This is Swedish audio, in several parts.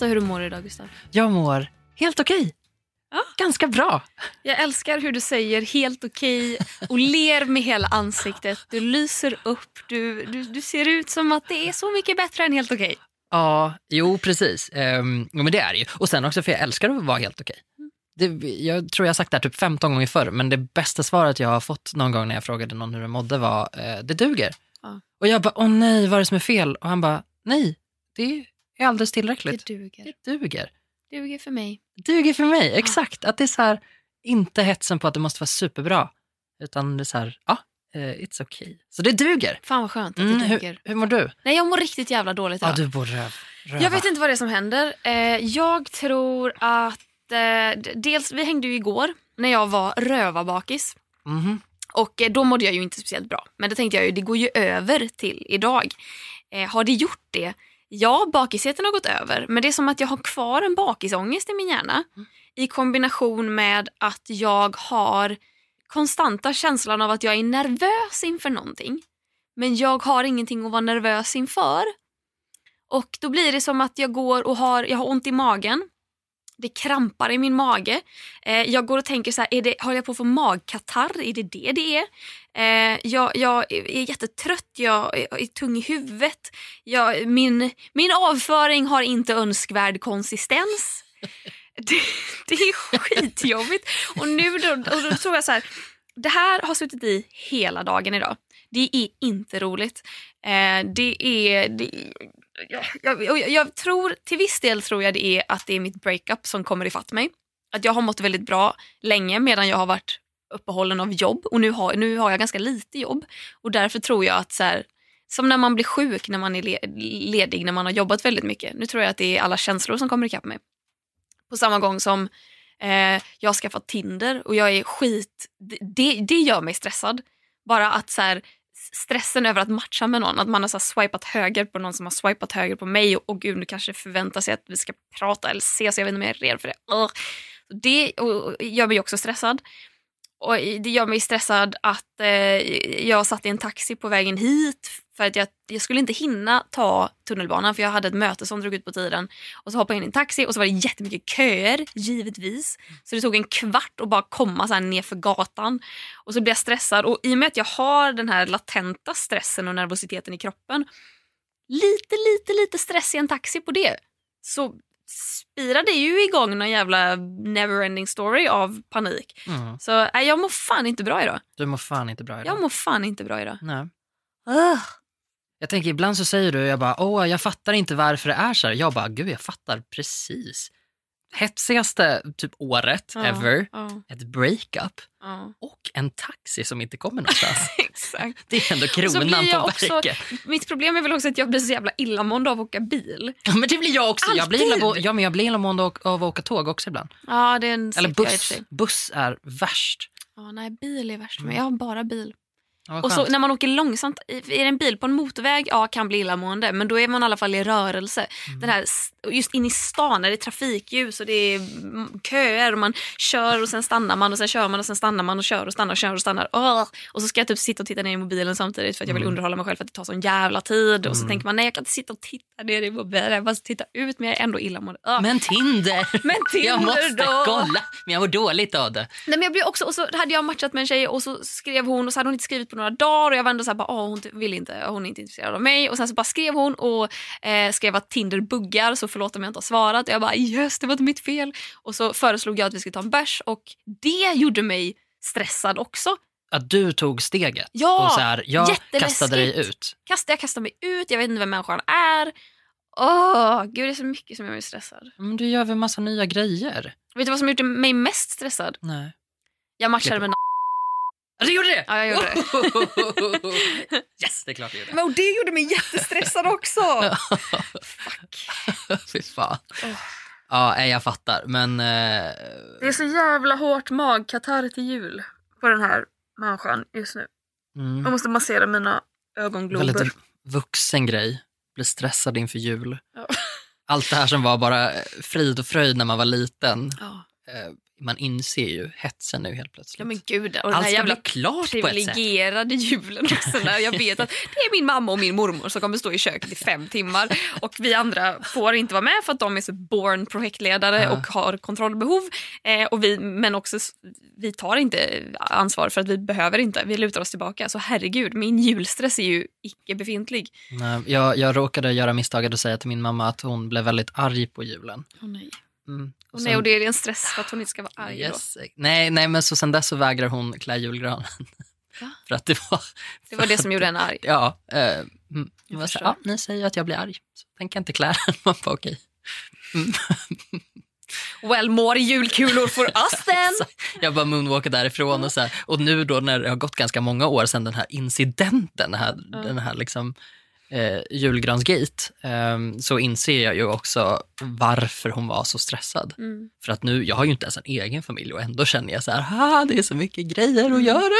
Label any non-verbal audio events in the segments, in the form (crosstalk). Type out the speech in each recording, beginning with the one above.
Berätta hur du mår idag Gustav. Jag mår helt okej. Ja. Ganska bra. Jag älskar hur du säger helt okej och ler med hela ansiktet. Du lyser upp, du, du, du ser ut som att det är så mycket bättre än helt okej. Ja, jo precis. Um, men det är det ju. Och sen också för jag älskar att vara helt okej. Det, jag tror jag har sagt det här typ 15 gånger förr, men det bästa svaret jag har fått någon gång när jag frågade någon hur den mådde var eh, det duger. Ja. Och jag bara, åh nej, vad är det som är fel? Och han bara, nej, det är alldeles tillräckligt. Det duger. Det duger. Duger för mig. duger för mig, exakt. Att det är så här, inte hetsen på att det måste vara superbra, utan det är så här, ja, eh, it's okay. Så det duger. Fan vad skönt att Mm, det duger. hur, hur mår du? Nej jag mår riktigt jävla dåligt Ja, idag. du bor röv, röva. Jag vet inte vad det är som händer. Eh, jag tror att... Eh, dels, vi hängde ju igår när jag var rövabakis. Mhm. Och då mådde jag ju inte speciellt bra. Men det tänkte jag ju, det går ju över till idag. Har det gjort det? Ja, bakisheten har gått över. Men det är som att jag har kvar en bakisångest i min hjärna. I kombination med att jag har konstanta känslan av att jag är nervös inför någonting. Men jag har ingenting att vara nervös inför. Och då blir det som att jag går och har, jag har ont i magen. Det krampar i min mage. Eh, jag går och tänker så här, är det, håller jag på att få magkatarr? Är det det det är? Eh, jag, jag är jättetrött, jag är, är tung i huvudet. Jag, min, min avföring har inte önskvärd konsistens. (laughs) Det, det är skitjobbigt. Och nu då, och då tror jag så här, det här har suttit i hela dagen idag. Det är inte roligt. Eh, det är... Det, jag, jag, jag, tror, till viss del tror jag det är att det är mitt breakup som kommer ifatt mig. Att jag har mått väldigt bra länge medan jag har varit uppehållen av jobb och nu har, nu har jag ganska lite jobb. Och därför tror jag att så här, som när man blir sjuk när man är le, ledig när man har jobbat väldigt mycket. Nu tror jag att det är alla känslor som kommer ikapp mig. På samma gång som eh, jag har skaffat Tinder och jag är skit... Det, det gör mig stressad. Bara att så här, stressen över att matcha med någon. Att man har så swipat höger på någon som har swipat höger på mig och, och gud nu kanske förväntar sig att vi ska prata eller ses. Jag vet inte om jag är redo för det. Det och, och gör mig också stressad. Och det gör mig stressad att eh, jag satt i en taxi på vägen hit för att jag, jag skulle inte hinna ta tunnelbanan för jag hade ett möte som drog ut på tiden. Och så hoppade jag in i en taxi och så var det jättemycket köer, givetvis. Så det tog en kvart att bara komma så här ner för gatan. Och så blev jag stressad och i och med att jag har den här latenta stressen och nervositeten i kroppen, lite, lite, lite stress i en taxi på det, så spirar det ju igång någon jävla neverending story av panik. Mm. Så nej, jag mår fan inte bra idag. Du mår fan inte bra idag. Jag mår fan inte bra idag. Nej. Ugh. Jag tänker ibland så säger du, jag bara, åh jag fattar inte varför det är så här. Jag bara, gud jag fattar precis. Hetsigaste typ året Ja, ever, ja, ett breakup ja. och en taxi som inte kommer någonstans. (laughs) Exakt. det är ändå kronan på också- verket. Mitt problem är väl också att jag blir så jävla illamående av att åka bil. Ja, men det blir jag också. Jag blir illamående, ja, men jag blir illamående av att åka tåg också ibland. Ja, det är en Eller buss. Buss är värst. Ja, nej, bil är värst mig. Jag har bara bil. Ja, Och så när man åker långsamt, är det en bil på en motorväg, ja kan bli illamående. Men då är man i alla fall i rörelse. Mm. Den här, just in i stan när det är trafikljus och det är mm, köer och man kör och sen stannar man och sen kör man och sen stannar man och kör och stannar och kör och stannar. Åh! Och så ska jag typ sitta och titta ner i mobilen samtidigt för att jag vill Mm. underhålla mig själv för att det tar sån jävla tid. Och så Mm. tänker man nej jag kan inte sitta och titta ner i mobilen, jag bara titta ut men jag är ändå illamående. Åh. Men Tinder! (laughs) Men Tinder jag måste då? kolla, men jag mår dåligt av det. Nej, men jag blev också, och så hade jag matchat med en tjej och så skrev hon och så hade hon inte skrivit på några dagar och jag var ändå så här, bara, Åh, hon vill inte, hon är inte intresserad av mig och sen så bara skrev hon och eh, skrev att Tinder buggar så förlåt om jag inte har svarat och jag bara yes det var inte mitt fel och så föreslog jag att vi skulle ta en bärs och det gjorde mig stressad också. Att du tog steget Ja, och så här, jag kastade dig ut. Kastade, jag kastade mig ut, jag vet inte vem människan är. Åh, gud det är så mycket som gör mig stressad. Men du gör väl massa nya grejer? Vet du vad som gjorde mig mest stressad? Nej. Jag matchade med Ja, du gjorde det? Ja, jag gjorde det. (laughs) yes, det är klart du gjorde. Men och det gjorde mig jättestressad också. (laughs) Fuck. (laughs) Fy fan. Åh. Ja, jag fattar. Men eh, Det är så jävla hårt magkatarr till jul på den här människan just nu. Jag mm, måste massera mina ögonglober. väldigt vuxen grej. Bli stressad inför jul. Ja. Allt det här som var bara frid och fröjd när man var liten Ja. Man inser ju hetsen nu helt plötsligt. Ja men gud, och den Allt här jävla klart privilegierade julen också när jag vet att (laughs) det är min mamma och min mormor som kommer stå i köket i fem timmar och vi andra får inte vara med för att de är så born projektledare Ja. och har kontrollbehov. Eh, och vi, men också vi tar inte ansvar för att vi behöver inte, vi lutar oss tillbaka. Så herregud, min julstress är ju icke befintlig. Jag, jag råkade göra misstaget att säga till min mamma att hon blev väldigt arg på julen. Oh, nej. Mm. Och Och nej, sen- och det är en stress för att hon inte ska vara arg då. yes. nej, nej, men så sen dess så vägrar hon klä julgranen. Va? (laughs) För att det var... Det var det som gjorde henne arg. (laughs) Ja, eh, mm, var så, ja, ni säger att jag blir arg, så tänker jag inte klä den. (laughs) Man bara, okej. Well, more julkulor for us then! Jag bara moonwalkade därifrån och så här, och nu då när det har gått ganska många år sedan den här incidenten, den här, den här liksom eh, julgransgate, eh, så inser jag ju också varför hon var så stressad. Mm. För att nu, jag har ju inte ens en egen familj och ändå känner jag så här, "Ah, det är så mycket grejer att göra.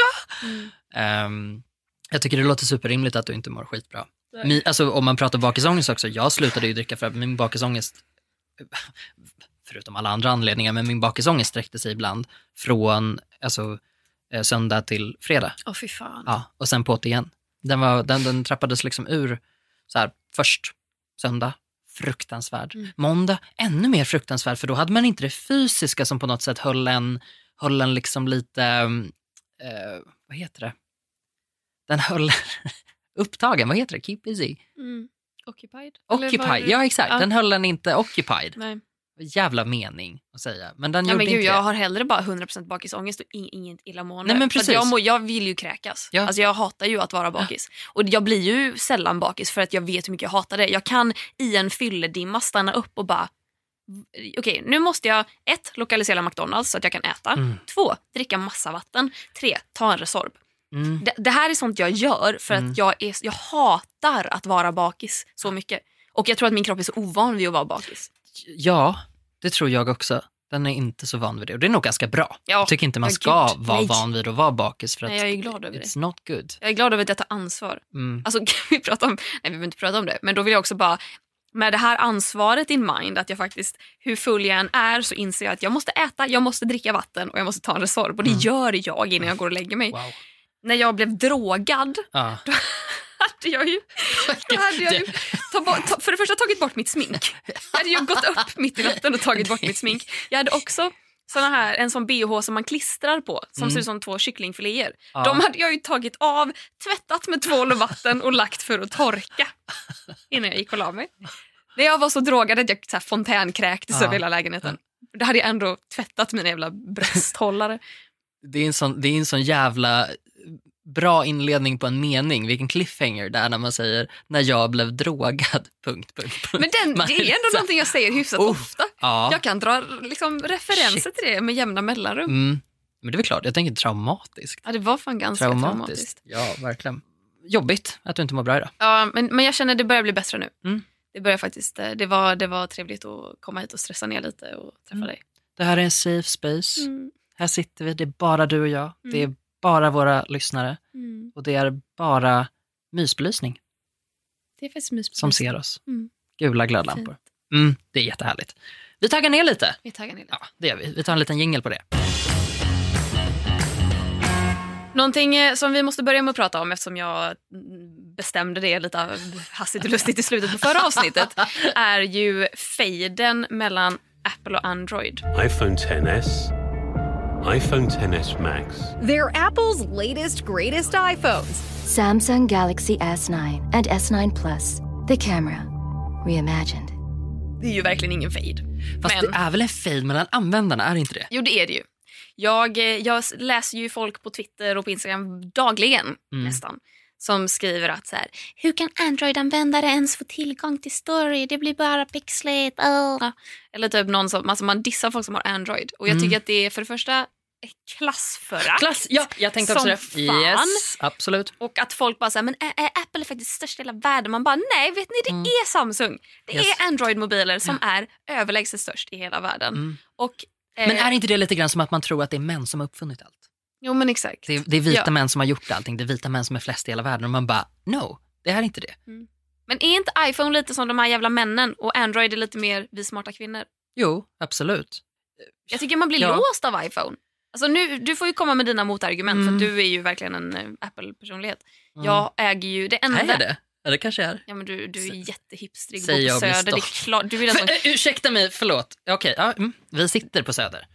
Mm. Ehm, jag tycker det låter superrimligt att du inte mår skitbra. Nej. Mi, alltså, om man pratar bakisångest också, jag slutade ju dricka för att min bakisångest, (laughs) förutom alla andra anledningar, men min bakisångest sträckte sig ibland från alltså, eh, söndag till fredag. Åh fy fan. Ja, och sen på det igen. Den, var, den, den trappades liksom ur så här, först söndag, fruktansvärd. Mm. Måndag, ännu mer fruktansvärd, för då hade man inte det fysiska som på något sätt höll en, höll en liksom lite, eh, vad heter det? Den höll (laughs) upptagen, vad heter det? Keep busy. Mm. Occupied? Occupied, ja exakt. Ja. Den höll den inte occupied. Nej. Jävla mening att säga. Men den Ja, gjorde men gud, inte jag det. har hellre bara 100% bakisångest och in, inget illamående. Nej, men precis. jag, må, jag vill ju kräkas. Ja. Alltså, jag hatar ju att vara bakis. Och jag blir ju sällan bakis för att jag vet hur mycket jag hatar det. Jag kan i en fylledimma stanna upp och bara Okej, nu måste jag ett, lokalisera McDonalds så att jag kan äta. Mm. Två, dricka massa vatten. Tre, ta en Resorb. Mm. Det, det här är sånt jag gör för Mm. att jag, är, jag hatar att vara bakis så mycket. Och jag tror att min kropp är så ovan vid att vara bakis. Ja, det tror jag också. Den är inte så van vid det. Och det är nog ganska bra. Ja, Jag tycker inte man ja, ska gud, vara nej. van vid att vara bakis för att Nej, jag är glad över det. it's not good. Jag är glad över att jag tar ansvar. Mm. Alltså (laughs) kan vi prata om, nej vi behöver inte prata om det, men då vill jag också bara med det här ansvaret in mind, att jag faktiskt, hur full jag än är så inser jag att jag måste äta, jag måste dricka vatten och jag måste ta en Resorb. Och det Mm. gör jag innan jag går och lägger mig. Wow. När jag blev drogad Ja. (laughs) hade jag ju, då hade jag ju ta bort, ta, för det första tagit bort mitt smink. Jag hade ju gått upp mitt i natten och tagit bort mitt smink. Jag hade också såna här, en sån bh som man klistrar på som Mm. ser ut som två kycklingfiléer. Ja. De hade jag ju tagit av, tvättat med tvål och vatten och lagt för att torka innan jag gick och la mig. När jag var så drogad att jag så här, fontänkräktes Ja. över hela lägenheten. Då hade jag ändå tvättat mina jävla brösthållare. Det, är en sån, det är en sån jävla bra inledning på en mening. Vilken cliffhanger där när man säger när jag blev drogad. (laughs) Punkt, punkt, punkt. Men den, det är ändå någonting jag säger hyfsat Oh. ofta. Ja. Jag kan dra liksom, referenser Shit. till det med jämna mellanrum. Mm. Men det är väl klart, jag tänker traumatiskt. Ja, det var fan ganska traumatiskt. Traumatiskt. Ja, verkligen. Jobbigt att du inte mår bra idag. Ja, men, men jag känner att det börjar bli bättre nu. Mm. Det börjar faktiskt, eh, det var, det var trevligt att komma hit och stressa ner lite och träffa Mm. dig. Det här är en safe space. Mm. Här sitter vi, det är bara du och jag. Mm. Det är bara våra lyssnare. Mm. Och det är bara mysbelysning Det är faktiskt mysigt. som ser oss. Mm. Gula glödlampor. Mm, det är jättehärligt. Vi taggar ner lite. Vi taggar ner lite. Ja, det gör vi. Vi tar en liten jingel på det. Någonting eh, som vi måste börja med att prata om eftersom jag mm, bestämde det lite av hastigt och lustigt i slutet på förra avsnittet (laughs) är ju fejden mellan Apple och Android. iPhone XS, iPhone XS Max, They're Apple's latest, greatest iPhones. Samsung Galaxy S9 and S9 Plus. The camera. Reimagined. Det är ju verkligen ingen fejd. Fast Men- det är väl en fejd mellan användarna, är det inte det? Jo, det är det ju. Jag, eh, jag läser ju folk på Twitter och på Instagram dagligen Mm. nästan som skriver att så här, hur kan Android-användare ens få tillgång till story? Det blir bara pixligt. ah." Eller typ någon som, alltså man dissar folk som har Android. Och jag Mm. tycker att det är för det första klassförakt. Klass, ja, jag tänkte också det. fan. Yes, absolut. Och att folk bara säger men ä- ä- Apple är faktiskt störst i hela världen. Man bara nej, vet ni det är Samsung. Det Mm. Yes. är Android-mobiler som är överlägset störst i hela världen. Mm. Och, eh, Men är inte det lite grann som att man tror att det är män som har uppfunnit allt? Jo men exakt. Det är, det är vita Ja. män som har gjort allting, det är vita män som är flest i hela världen och man bara, no, det här är inte det. Men är inte iPhone lite som de här jävla männen och Android är lite mer vi smarta kvinnor? Jo, absolut. Jag tycker man blir Ja. låst av iPhone. Alltså nu, du får ju komma med dina motargument Mm. för att du är ju verkligen en eh, Apple-personlighet. Mm. Jag äger ju det enda... Är jag det? Ja, det kanske jag är. Ja, men du, du är jättehipstrig, Säger jag på blir Söder. Det är klart, du är den som... Eh, ursäkta mig, förlåt. Okej, ja, mm. vi sitter på Söder.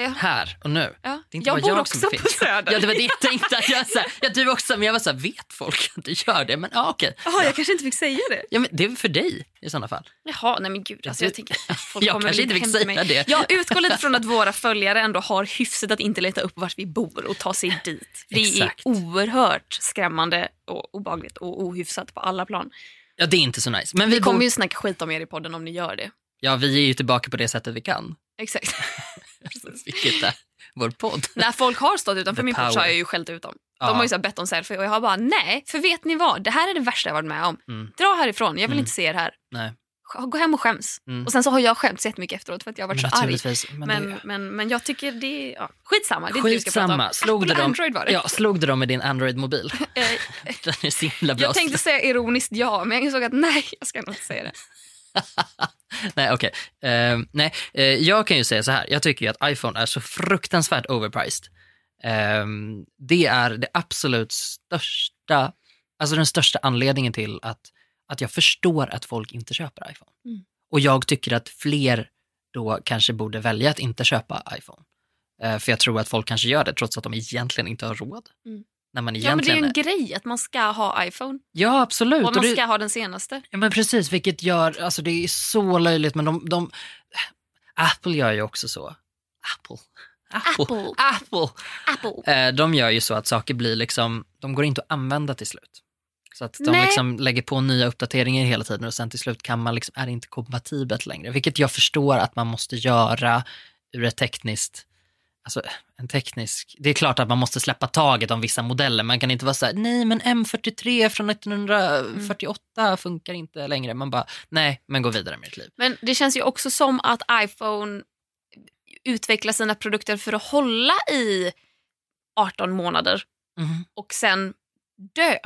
Ja. Här och nu. Ja. Det är inte Jag bara bor jag också som på. Söder. Ja, det var det jag tänkte. Att jag, så här, ja, du också, men jag var så här, vet folk att du gör det? Men ja, okej. Jaha, jag kanske inte fick säga det. Ja, men det är väl för dig i sådana fall. Jaha, nej men gud. Alltså, jag tänker folk Jag kanske inte fick säga mig. det. Jag utgår lite från att våra följare ändå har hyfsat att inte leta upp vart vi bor och ta sig dit. Det Exakt. är oerhört skrämmande och obagligt och ohyfsat på alla plan. Ja, det är inte så nice. Men vi, Vi kommer bor... ju snacka skit om er i podden om ni gör det. Ja, vi är ju tillbaka på det sättet vi kan. Exakt. (laughs) (laughs) Vilket är vår podd. När folk har stått utanför The min port så power. har jag ju skällt ut dem. Ja. De har ju så bett om selfie och jag har bara nej, för vet ni vad? Det här är det värsta jag varit med om. Mm. Dra härifrån, jag vill Mm. inte se er här. Nej, Gå hem och skäms. Mm. Och sen så har jag skämts jättemycket efteråt för att jag har varit så arg. Men, Men, det... men, men jag tycker det är ja, skitsamma. Det är inte det vi ska prata Skitsamma. om. Slog Apple du dem? Android var det. Ja, slog du dem med din Android-mobil? (laughs) Eh, (laughs) Den är så himla bra. jag tänkte säga ironiskt ja, men jag insåg att nej, jag ska nog inte säga det. Nej, okej. Eh, nej, eh, jag kan ju säga så här. Jag tycker ju att iPhone är så fruktansvärt overpriced. Eh, det är det absolut största, alltså den största anledningen till att, att jag förstår att folk inte köper iPhone. Mm. Och jag tycker att fler då kanske borde välja att inte köpa iPhone. Eh, för jag tror att folk kanske gör det trots att de egentligen inte har råd. Mm. När man Ja, men det är egentligen ju en grej att man ska ha iPhone Ja, absolut. och Och man det- ska ha den senaste. Ja, men precis, vilket gör, alltså det är så löjligt, men de, de Apple gör ju också så. Apple. Apple. Apple. Apple. Eh, de gör ju så att saker blir liksom, de går inte att använda till slut. Så att de Nej. liksom lägger på nya uppdateringar hela tiden och sen till slut kan man liksom, är det inte kompatibelt längre. Vilket jag förstår att man måste göra ur ett tekniskt, alltså en teknisk, det är klart att man måste släppa taget om vissa modeller. Man kan inte vara så här, nej men M43 från 1948 funkar inte längre. Man bara, nej men gå vidare med ditt liv. Men det känns ju också som att iPhone utvecklar sina produkter för att hålla i 18 månader Mhm. och sen dö.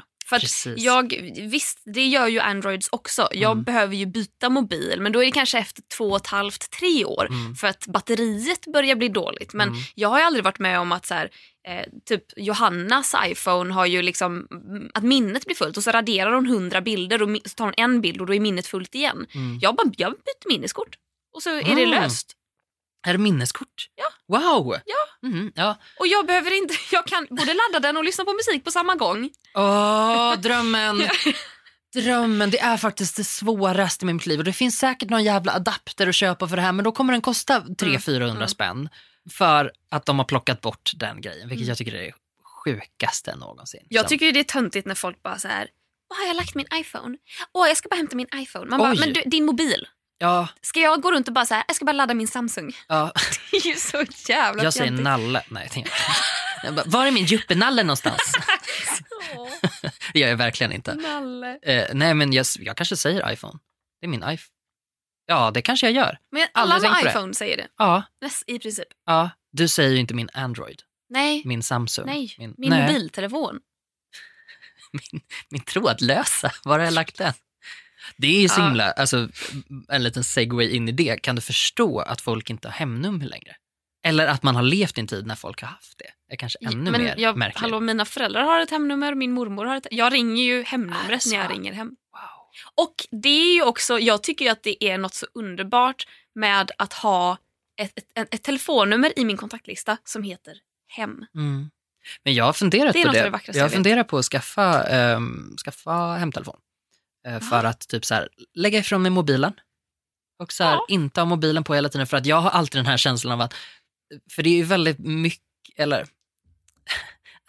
För jag, visst, det gör ju Androids också. Jag Mm. behöver ju byta mobil men då är det kanske efter två och ett halvt, tre år Mm. för att batteriet börjar bli dåligt. Men Mm. jag har ju aldrig varit med om att så här, eh, typ Johannas iPhone har ju liksom att minnet blir fullt och så raderar hon hundra bilder och så tar hon en bild och då är minnet fullt igen. Mm. Jag bara, jag byter minneskort och så är det Ah. löst. Är det minneskort? Ja. Wow! Ja. Mhm, ja. Och jag behöver inte, jag kan både ladda den och lyssna på musik på samma gång. Åh, drömmen! Drömmen, det är faktiskt det svåraste med mitt liv. Och det finns säkert någon jävla adapter att köpa för det här men då kommer den kosta 300-400 Mm. spänn. För att de har plockat bort den grejen, vilket Mm. jag tycker är det sjukaste någonsin. Jag tycker det är töntigt när folk bara så här, var har jag lagt min iPhone? Åh, jag ska bara hämta min iPhone. Man bara, Oj. men du, din mobil. Ja, Ska jag gå runt och bara så här, jag ska bara ladda min Samsung? ja. (laughs) Det är ju så jävla jag säger fjantigt. nalle. Nej, jag jag bara, var är min juppe-nalle någonstans? (laughs) Det gör jag verkligen inte. Nalle. Eh, nej, men jag, jag kanske säger iPhone. Det är min iPhone. Ja, det kanske jag gör. Men alla Aldrig med på det. iPhone säger det. Ja, I princip. ja. Du säger ju inte min Android, Nej, min Samsung. nej. Min, Min nej. mobiltelefon. (laughs) min trådlösa, var har jag lagt den? Det är så Ja. himla, alltså en liten segway in i det. Kan du förstå att folk inte har hemnummer längre? Eller att man har levt i en tid när folk har haft det. är kanske ännu men mer jag, märkligt. hallå, mina föräldrar har ett hemnummer, min mormor har ett Jag ringer ju hemnumret när jag Alltså. ringer hem. Wow. Och det är ju också, jag tycker ju att det är något så underbart med att ha ett, ett, ett, telefonnummer i min kontaktlista som heter hem. Mm. Men jag har funderat Det är på det. det jag jag vet. funderat på att skaffa, ehm, skaffa hemtelefon. Eh, för att typ så här, lägga ifrån mig mobilen. Och så här, Ja. inte ha mobilen på hela tiden. För att jag har alltid den här känslan av att, för det är ju väldigt mycket, eller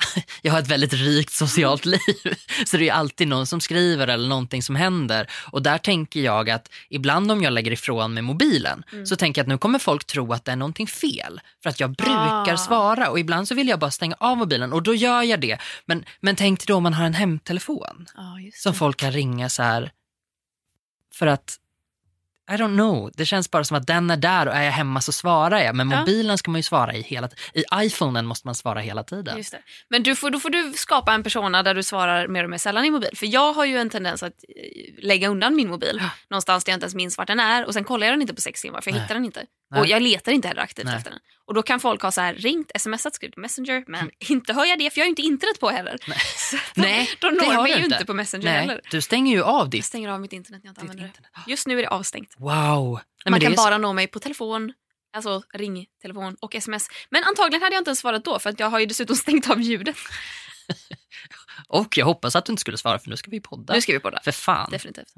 (laughs) jag har ett väldigt rikt socialt liv. (laughs) Så det är alltid någon som skriver eller någonting som händer. Och där tänker jag att ibland om jag lägger ifrån mig mobilen Mm. så tänker jag att nu kommer folk tro att det är någonting fel. För att jag brukar Ah. svara och ibland så vill jag bara stänga av mobilen och då gör jag det. Men, men tänk dig då om man har en hemtelefon just som folk kan ringa så här för att I don't know, det känns bara som att den är där och är jag hemma så svarar jag. Men Ja. mobilen ska man ju svara i hela. I iPhonen måste man svara hela tiden. Just det. Men du får, då får du skapa en persona där du svarar mer och mer sällan i mobil. För jag har ju en tendens att eh, lägga undan min mobil Ja. någonstans där jag inte ens minns vart den är och sen kollar jag den inte på sex timmar för jag Nej. hittar den inte. Nej. Och jag letar inte heller aktivt Nej. efter den. Och då kan folk ha så här ringt, smsat, skrivit Messenger, men (laughs) inte hör jag det för jag har ju inte internet på heller. (laughs) Att de- Nej, de når mig du ju inte. på Messenger Nej, heller. du stänger ju av Jag ditt... stänger av mitt internet när jag inte Ditt använder internet. det. (gasps) Just nu är det avstängt. Wow. Nej, Man kan så- bara nå mig på telefon, alltså ringtelefon och sms. Men antagligen hade jag inte ens svarat då för att jag har ju dessutom (laughs) stängt av ljudet. Och jag hoppas att du inte skulle svara för nu ska vi podda. Nu ska vi det. För fan. Definitivt.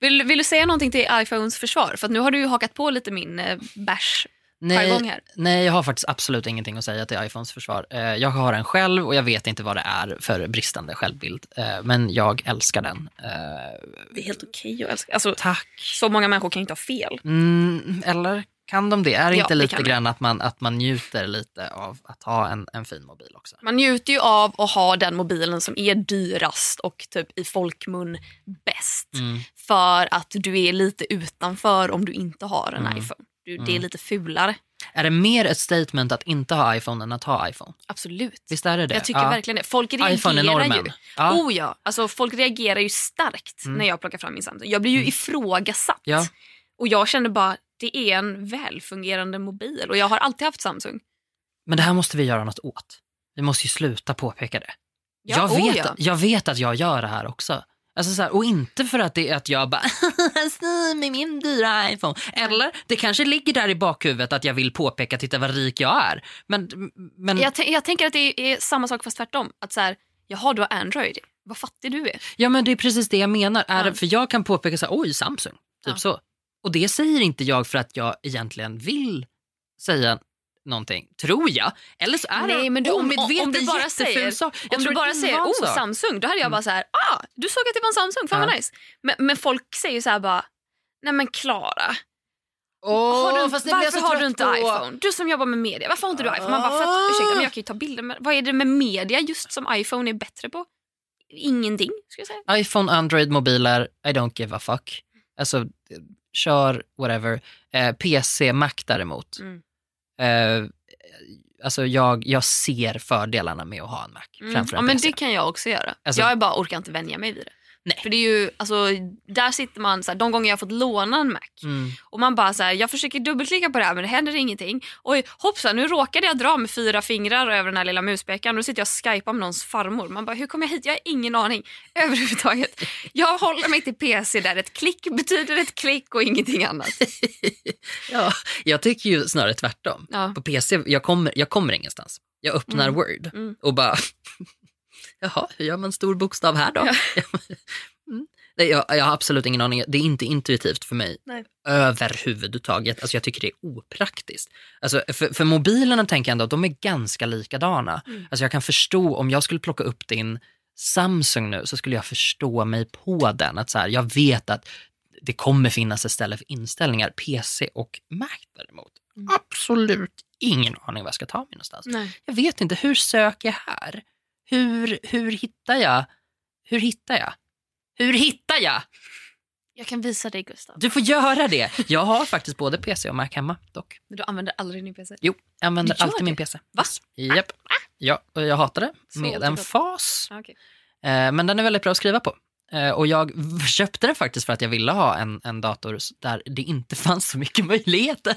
Vill, vill du säga någonting till iPhones försvar? För att nu har du ju hakat på lite min eh, bash Nej, nej, jag har faktiskt absolut ingenting att säga till iPhones försvar. Eh, Jag har en själv och jag vet inte vad det är för bristande självbild. Eh, Men jag älskar den. Eh, Det är helt okej att älska. Alltså, Tack. så många människor kan ju inte ha fel. Mm, eller kan de det? Är det Ja, inte det lite kan de. grann att man, att man njuter lite av att ha en, en fin mobil också? Man njuter ju av att ha den mobilen som är dyrast och typ i folkmun bäst. Mm. För att du är lite utanför om du inte har en Mm. iPhone. Du, Det är lite fulare. Är det mer ett statement att inte ha iPhone än att ha iPhone? Absolut. Visst är det det? Jag tycker Ja. verkligen det. Folk reagerar iPhone är normen. ju. Ja. Oh ja, alltså folk reagerar ju starkt Mm. när jag plockar fram min Samsung. Jag blir ju ifrågasatt. Ja. Och jag känner bara, det är en välfungerande mobil. Och jag har alltid haft Samsung. Men det här måste vi göra något åt. Vi måste ju sluta påpeka det. Ja, jag, oh vet, ja. jag vet att jag gör det här också. Alltså så här, och inte för att det är att jag bara (laughs) "Sny med min dyra iPhone. Eller det kanske ligger där i bakhuvudet att jag vill påpeka titta vad rik jag är. Men, men Jag, jag tänker att det är samma sak fast tvärtom. Att så här, jaha du har Android, vad fattig du är. Ja men det är precis det jag menar. Är Ja. för jag kan påpeka så här, oj Samsung, typ så. Och det säger inte jag för att jag egentligen vill säga någonting, tror jag. Eller så är Nej, det men du- om- omedvetet om du bara säger- sak. Om du bara säger oh sak. Samsung, då hade jag bara så här, ah du såg att det var en Samsung, fan Ja. vad nice. Men, men folk säger så här bara, nej men Klara, Åh, har du, varför så har du inte på. iPhone? Du som jobbar med media, varför har inte du iPhone? Man bara, för att, ursäkta men jag kan ju ta bilder. Men vad är det med media just som iPhone är bättre på? Ingenting, skulle jag säga. iPhone, Android, mobiler, I don't give a fuck. Alltså, kör whatever. Eh, PC, Mac däremot. Mm. Eh, alltså jag, jag ser fördelarna med att ha en Mac Mm. framför Ja, en men PC. det kan jag också göra. Alltså- jag bara orkar inte vänja mig vid det. Nej. För det är ju, alltså, där sitter man, så här, de gånger jag har fått låna en Mac Mm. och man bara så här, jag försöker dubbelklicka på det här men det händer ingenting. Oj hoppsan nu råkade jag dra med fyra fingrar över den här lilla muspekan och då sitter jag och skypar med någons farmor. Man bara hur kom jag hit? Jag har ingen aning (laughs) överhuvudtaget. Jag håller mig till PC där ett klick betyder ett klick och ingenting annat. (laughs) Ja, jag tycker ju snarare tvärtom. Ja. På PC, jag kommer, jag kommer ingenstans. Jag öppnar Mm. Word Mm. och bara, jaha, hur gör man stor bokstav här då? Ja. (laughs) mm. Nej, jag, jag har absolut ingen aning. Det är inte intuitivt för mig Nej. överhuvudtaget. Alltså jag tycker det är opraktiskt. Alltså för, för mobilerna tänker jag ändå att de är ganska likadana. Mm. Alltså jag kan förstå, om jag skulle plocka upp din Samsung nu så skulle jag förstå mig på den. Att så här, jag vet att det kommer finnas ett ställe för inställningar. PC och Mac däremot. Mm. Absolut ingen aning var jag ska ta mig någonstans. Nej. Jag vet inte, hur söker jag här? Hur, hur hittar jag? Hur hittar jag? Hur hittar jag? Jag kan visa dig Gustav. Du får göra det. Jag har faktiskt både PC och Mac hemma dock. Men du använder aldrig din PC. Jo, jag använder alltid det? min PC. Va? Japp. Ja, och jag hatar det med en fas. Ah, okej. Eh, men den är väldigt bra att skriva på. Eh, och jag köpte den faktiskt för att jag ville ha en, en dator där det inte (laughs) fanns så mycket möjligheter.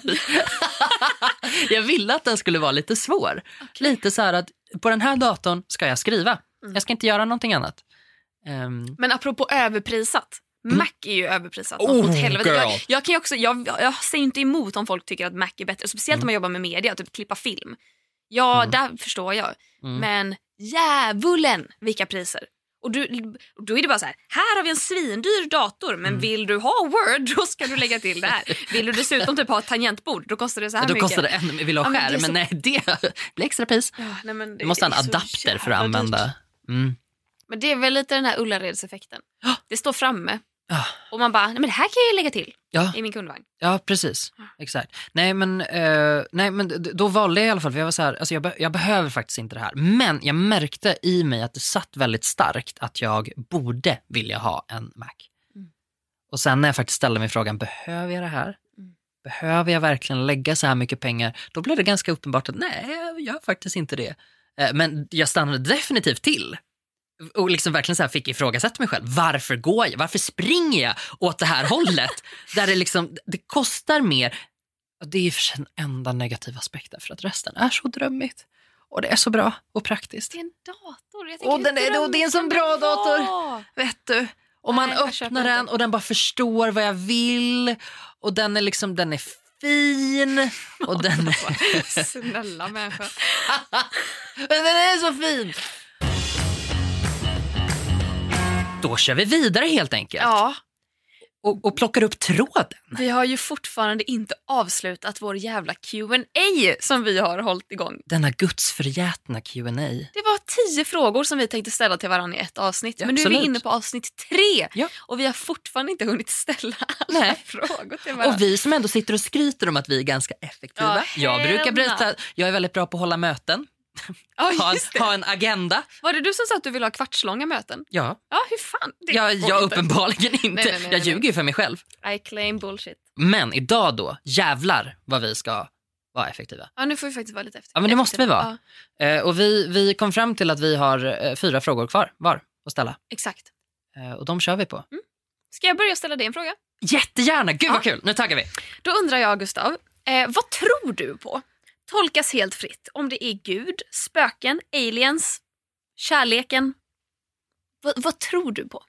(laughs) jag ville att den skulle vara lite svår. Lite så här att på den här datorn ska jag skriva. Mm. Jag ska inte göra någonting annat. Ehm, Men apropå överprisat. Mac är ju överprisat. Mm. Oh, åt helvete. girl. Jag, jag, kan också, jag, jag säger inte emot om folk tycker att Mac är bättre. Speciellt Mm. om man jobbar med media, typ klippa film. Ja, Mm. där förstår jag. Mm. Men djävulen vilka priser. Och du, då är det bara så här, här har vi en svindyr dator men Mm. vill du ha Word då ska du lägga till det här. Vill du dessutom typ ha ett tangentbord då kostar det så här då mycket. kostar det ännu mer. Vill du ha Ja, men skärm? så- Men nej, det (laughs) blir extra pris. Ja, nej, men det Du måste ha en adapter för att använda. Mm. Men det är väl lite den här Ullaredseffekten. Det står framme Ah. och man bara, nej men det här kan jag ju lägga till Ja, i min kundvagn. ja, precis. Exakt. Nej, men, eh, nej, men då valde jag i alla fall, för jag var så här, alltså jag, be- jag behöver faktiskt inte det här. Men jag märkte i mig att det satt väldigt starkt att jag borde vilja ha en Mac. Mm. Och sen när jag faktiskt ställde mig frågan, behöver jag det här? Mm. Behöver jag verkligen lägga så här mycket pengar? Då blev det ganska uppenbart att nej, jag gör faktiskt inte det. Eh, Men jag stannade definitivt till och liksom verkligen så fick ifrågasätta mig själv. Varför går jag? Varför springer jag åt det här hållet? (laughs) Där det liksom, det kostar mer. Det är och för sig den enda negativa aspekten för att resten är så drömmigt. Och det är så bra och praktiskt. Det är en dator. Och den är- och det är en sån bra dator. Vet du? Och man Nej, öppnar den och den bara förstår vad jag vill. Och den är liksom, den är fin. Och (laughs) den är, Snälla människa. (laughs) den är så fin. Då kör vi vidare helt enkelt. Ja, Och, och plockar upp tråden. vi har ju fortfarande inte avslutat vår jävla Q&A som vi har hållit igång. Denna gudsförgätna Q&A. Det var tio frågor som vi tänkte ställa till varandra i ett avsnitt. Ja, men nu är vi inne på avsnitt tre Ja. och vi har fortfarande inte hunnit ställa alla Nej. frågor till varandra. Och vi som ändå sitter och skryter om att vi är ganska effektiva. Ja, jag brukar berätta, jag är väldigt bra på att hålla möten, ja, ha en, ha en agenda. Var det du som sa att du ville ha kvartslånga möten? Ja, Ja, hur fan? Det jag, går jag inte. uppenbarligen inte. nej, nej, jag nej. ljuger ju för mig själv. I claim bullshit. Men idag då, jävlar vad vi ska vara effektiva. Ja, nu får vi faktiskt vara lite efter. Ja, men det måste vi effektiva. vara. Ja, Eh, och vi, vi kom fram till att vi har eh, fyra frågor kvar var att ställa. exakt. Eh, och de kör vi på. Ska jag börja ställa dig en fråga? Jättegärna, gud vad Ja. kul. Nu taggar vi. Då undrar jag, Gustav, eh, vad tror du på? Tolkas helt fritt. Om det är Gud, spöken, aliens, kärleken. Va, vad tror du på?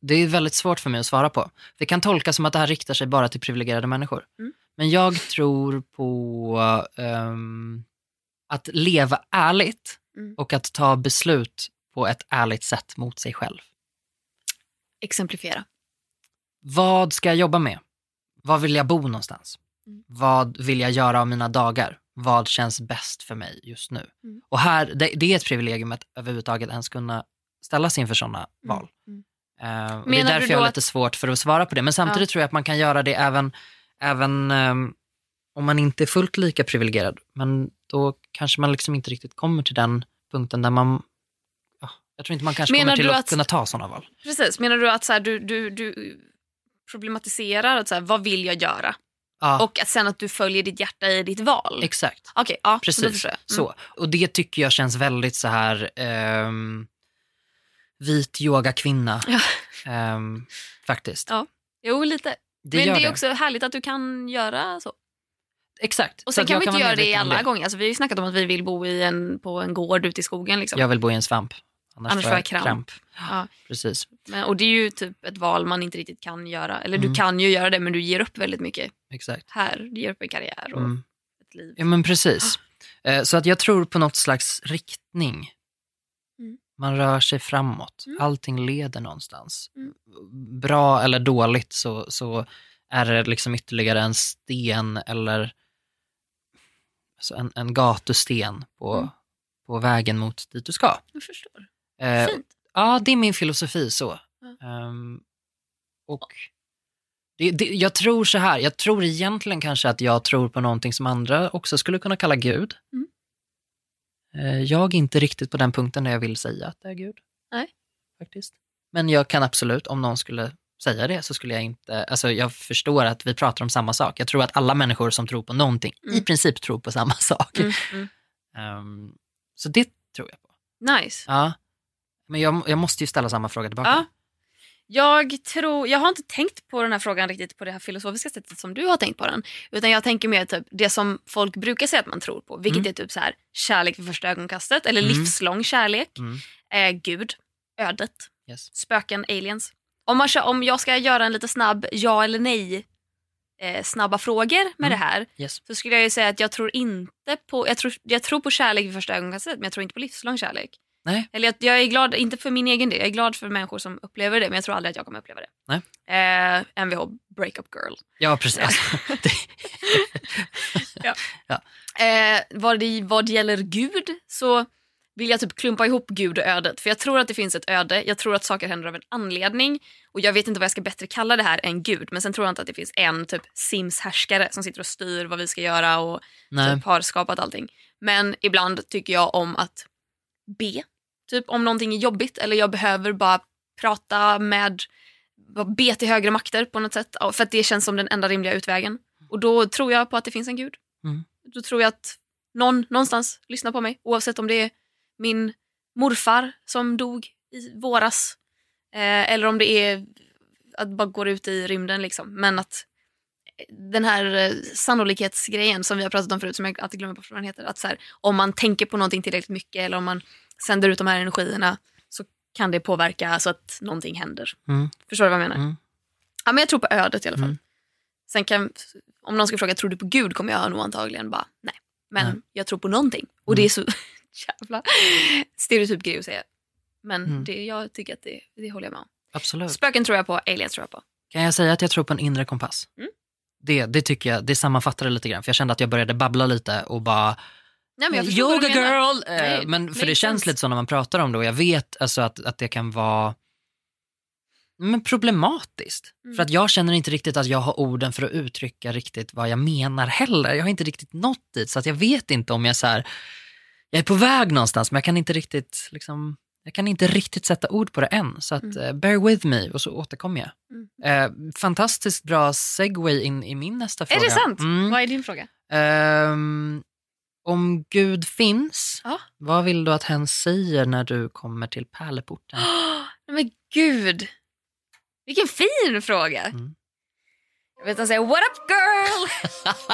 Det är väldigt svårt för mig att svara på. Det kan tolkas som att det här riktar sig bara till privilegierade människor. Mm. Men jag tror på ehm, att leva ärligt Mm. och att ta beslut på ett ärligt sätt mot sig själv. Exemplifiera. Vad ska jag jobba med? Var vill jag bo någonstans? Mm. Vad vill jag göra av mina dagar? Vad känns bäst för mig just nu? Mm. Och här, det, det är ett privilegium att överhuvudtaget ens kunna ställas inför sådana val. mm. Och det är därför jag har att- lite svårt för att svara på det. Men samtidigt tror jag att man kan göra det även, även ehm, om man inte är fullt lika privilegierad. Men då kanske man liksom inte riktigt kommer till den punkten där man... Ja, jag tror inte man kanske Menar kommer till att, att- kunna ta sådana val. Precis, menar du att så här, du, du, du problematiserar att så här, vad vill jag göra? Ja, Och att sen att du följer ditt hjärta i ditt val? exakt. Okej, ja, då Precis. förstår jag. Mm. Så. Och det tycker jag känns väldigt så här ehm, vit yogakvinna. (laughs) Ja. Ehm, faktiskt. Ja. Jo, lite. Det Men det är det. också härligt att du kan göra så. Exakt. Och sen kan vi inte göra det alla gånger. Alltså, vi har ju snackat om att vi vill bo i en, på en gård ute i skogen. Liksom. Jag vill bo i en svamp. Annars, Annars får jag kramp. kramp. Ja. Precis. Men, och det är ju typ ett val man inte riktigt kan göra. Eller Mm. du kan ju göra det men du ger upp väldigt mycket Exakt. här. Du ger upp en karriär och Mm. ett liv. Ja men precis. Eh, Så att jag tror på något slags riktning. Mm. Man rör sig framåt. Mm. Allting leder någonstans. Mm. Bra eller dåligt så, så är det liksom ytterligare en sten eller alltså en, en gatusten på, Mm. på vägen mot dit du ska. Jag förstår. Eh, Fint. Ja, det är min filosofi så. Ja. Ehm, och det, det, jag tror så här, jag tror egentligen kanske att jag tror på någonting som andra också skulle kunna kalla Gud. Mm. Eh, jag är inte riktigt på den punkten där jag vill säga att det är Gud. Nej. Faktiskt. Men jag kan absolut, om någon skulle säga det, så skulle jag inte, alltså jag förstår att vi pratar om samma sak. Jag tror att alla människor som tror på någonting Mm. i princip tror på samma sak. Mm. Ehm, så det tror jag på. Nice. Ja. Men jag, jag måste ju ställa samma fråga tillbaka. Ja. Jag, tror, jag har inte tänkt på den här frågan riktigt på det här filosofiska sättet som du har tänkt på den. Utan jag tänker mer typ det som folk brukar säga att man tror på. Vilket Mm. är typ så här kärlek vid första ögonkastet eller Mm. livslång kärlek. Mm. Eh, Gud, ödet, Yes. spöken, aliens. Om, man, om jag ska göra en lite snabb ja eller nej eh, snabba frågor med Mm. det här Yes. så skulle jag ju säga att jag tror inte på, jag tror, jag tror på kärlek vid första ögonkastet men jag tror inte på livslång kärlek. Nej. Eller jag, jag är glad, inte för min egen del, jag är glad för människor som upplever det men jag tror aldrig att jag kommer uppleva det. Nej. Eh, Mvh, breakup girl. Ja, precis. Alltså, (laughs) det, Eh, vad, det, vad gäller Gud så vill jag typ klumpa ihop Gud och ödet. För jag tror att det finns ett öde, jag tror att saker händer av en anledning. Och jag vet inte vad jag ska bättre kalla det här än Gud. Men sen tror jag inte att det finns en typ Sims-härskare som sitter och styr vad vi ska göra och nej. typ har skapat allting. Men ibland tycker jag om att be. Typ om någonting är jobbigt eller jag behöver bara prata med, bara be till högre makter på något sätt. För att det känns som den enda rimliga utvägen. Och då tror jag på att det finns en gud. Mm. Då tror jag att någon någonstans lyssnar på mig. Oavsett om det är min morfar som dog i våras. Eh, eller om det är att bara gå ut i rymden liksom. Men att den här eh, sannolikhetsgrejen som vi har pratat om förut, som jag alltid glömmer bort vad den heter. Att så här, om man tänker på någonting tillräckligt mycket eller om man sänder ut de här energierna så kan det påverka så att någonting händer. Mm. Förstår du vad jag menar? Mm. Ja, men jag tror på ödet i alla fall. Mm. Sen kan, om någon ska fråga, tror du på Gud? kommer jag nog antagligen bara, nej. Men jag tror på någonting. Och Mm. det är så (laughs) jävla stereotyp grej att säga. Men Mm. det, jag tycker att det, det håller jag med om. Absolut. Spöken tror jag på, aliens tror jag på. Kan jag säga att jag tror på en inre kompass? Mm. Det, det tycker jag, det sammanfattar det lite grann. För jag kände att jag började babbla lite och bara Nej, men Yoga girl! Eh, Nej, men för det känns lite så när man pratar om det och jag vet alltså att, att det kan vara men problematiskt. Mm. För att jag känner inte riktigt att jag har orden för att uttrycka riktigt vad jag menar heller. Jag har inte riktigt nått dit så att jag vet inte om jag så här, jag är på väg någonstans men jag kan inte riktigt liksom, jag kan inte riktigt sätta ord på det än. Så att Mm. eh, bear with me och så återkommer jag. Mm. Eh, fantastiskt bra segway in i min nästa Är fråga. det sant? Mm. Vad är din fråga? Ehm, om Gud finns, Ja. vad vill du att hen säger när du kommer till pärleporten? Nej, (gasps) men gud. Vilken fin fråga. Mm. Jag vet han säger what up girl?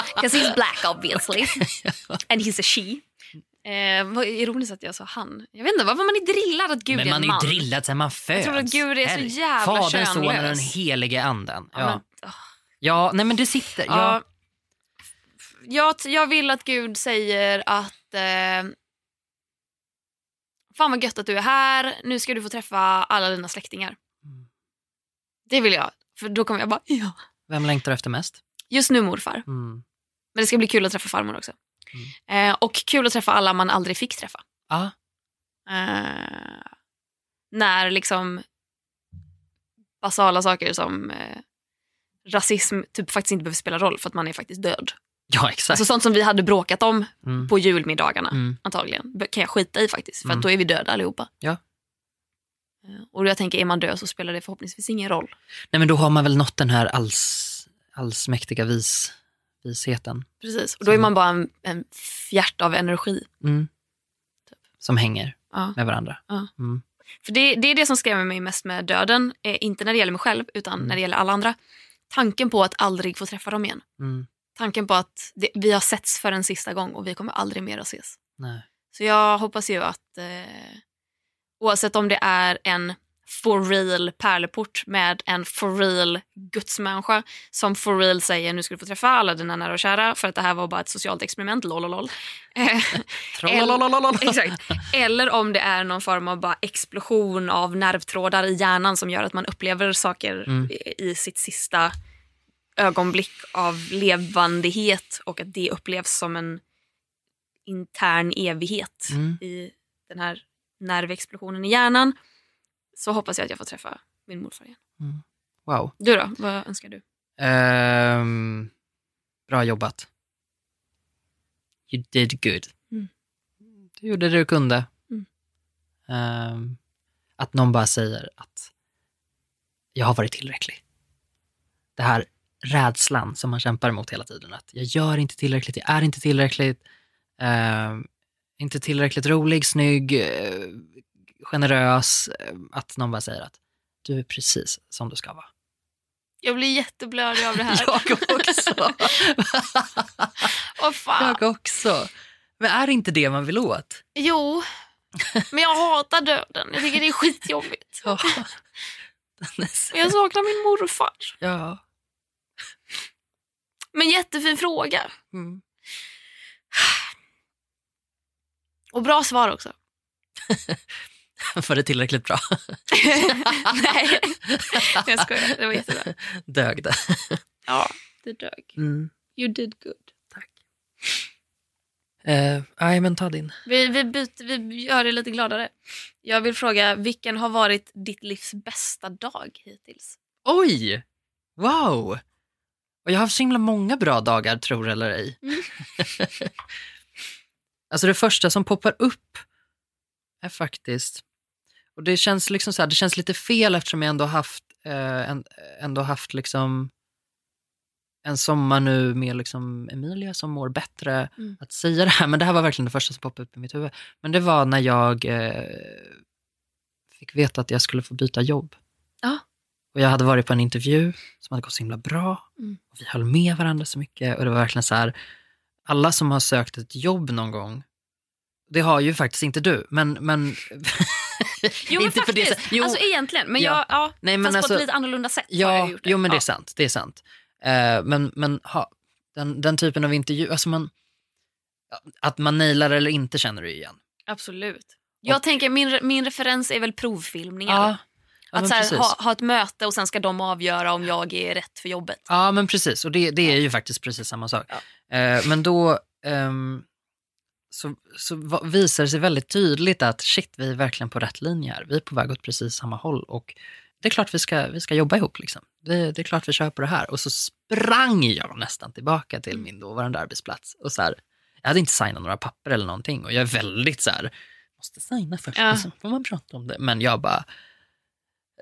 (laughs) Because he's black obviously. (laughs) And he's a she. Eh, vad ironiskt att jag sa han. Jag vet inte, varför man är drillad att Gud Men är man en är man. ju drillad sen man föds. tror att Gud är så jävla Fadern, Sonen och den könlös. helige anden. Ja, Ja, men, åh. ja nej men det sitter. Ja. Ja. Jag, jag vill att Gud säger att eh, Fan vad gött att du är här, nu ska du få träffa alla dina släktingar. Mm. Det vill jag, för då kommer jag bara ja. Vem längtar du efter mest? Just nu morfar, Mm. men det ska bli kul att träffa farmor också. Eh, och kul att träffa alla man aldrig fick träffa. Ja. Eh, när liksom basala saker som eh, rasism typ faktiskt inte behöver spela roll för att man är faktiskt död. Ja, exakt. Alltså sånt som vi hade bråkat om Mm. på julmiddagarna Mm. antagligen kan jag skita i faktiskt för Mm. då är vi döda allihopa. Ja. Eh, Och jag tänker är man död så spelar det förhoppningsvis ingen roll. Nej men då har man väl nått den här alls, allsmäktiga vis, visheten. Precis. Och då är man bara en, en fjärt av energi. Mm. Som hänger Ja. med varandra. Ja. Mm. För det, det är det som skrämmer mig mest med döden. Eh, inte när det gäller mig själv utan Mm. när det gäller alla andra. Tanken på att aldrig få träffa dem igen. Tanken på att det, vi har setts för en sista gång och vi kommer aldrig mer att ses. Nej. Så jag hoppas ju att eh, oavsett om det är en for real pärleport med en for real gudsmänniska som for real säger nu ska du få träffa alla dina nära och kära för att det här var bara ett socialt experiment, lololol. (laughs) Trollololololol. Exakt. Eller om det är någon form av bara explosion av nervtrådar i hjärnan som gör att man upplever saker Mm. i, i sitt sista ögonblick av levandighet och att det upplevs som en intern evighet Mm. i den här nervexplosionen i hjärnan. Så hoppas jag att jag får träffa min morfar igen. Wow. Du då? Vad önskar du? Ehm, bra jobbat. You did good. Mm. Du gjorde det du kunde. Mm. Ehm, att någon bara säger att jag har varit tillräcklig. Det här rädslan som man kämpar emot hela tiden. Att jag gör inte tillräckligt, jag är inte tillräckligt, ehm, inte tillräckligt rolig, snygg, eh, generös. eh, Att någon bara säger att du är precis som du ska vara. Jag blir jätteblödig av det här. (laughs) Jag också. Åh fan. Jag också. Men är det inte det man vill åt? Jo, men jag hatar döden. Jag tycker det är skitjobbigt. (laughs) Ja. Och jag saknar min morfar. ja. Men jättefin fråga. Mm. (sighs) Och bra svar också. (laughs) Var det tillräckligt bra? (laughs) Nej, (laughs) jag skojar. Det var jättebra. Dög det? Ja, det dög. Mm. You did good. Eh, nej, men ta din. Vi, vi, byter, vi gör det lite gladare. Jag vill fråga, vilken har varit ditt livs bästa dag hittills? Oj! Wow! Och jag har haft så himla många bra dagar, tror eller ej. Mm. (laughs) alltså det första som poppar upp är faktiskt, och det känns liksom så här, det känns lite fel eftersom jag ändå haft, eh, ändå haft liksom en sommar nu med liksom Emilia som mår bättre Mm. att säga det här, men det här var verkligen det första som poppade upp i mitt huvud. Men det var när jag eh, fick veta att jag skulle få byta jobb. Ja. Och jag hade varit på en intervju som hade gått så himla bra. Mm. Och vi höll med varandra så mycket. Och det var verkligen så här, alla som har sökt ett jobb någon gång, det har ju faktiskt inte du, men... men (laughs) Jo men inte på det faktiskt, sättet. Jo, alltså egentligen. Men Ja. jag, ja, Nej, men fast på alltså- ett lite annorlunda sätt har jag ja, gjort det. jo men det är ja. sant. Det är sant. Eh, men men ha, den, den typen av intervju, alltså man, ja, att man nailar eller inte känner du igen. Absolut. Jag tänker min, min referens är väl provfilmningar. Ja, ja, att så här, ha, ha ett möte och sen ska de avgöra om jag är rätt för jobbet. Ja, men precis. Och det, det är ju faktiskt precis samma sak. Eh, men då ehm, så, så visar det sig väldigt tydligt att shit, vi är verkligen på rätt linje här. Vi är på väg åt precis samma håll. Och det är klart vi ska, vi ska jobba ihop. Liksom. Det, det är klart vi kör på det här. Och så sprang jag nästan tillbaka till min dåvarande arbetsplats. Och så här, jag hade inte signat några papper eller någonting. Och jag är väldigt så här, måste signa först, Ja. och sen får man prata om det. Men jag bara,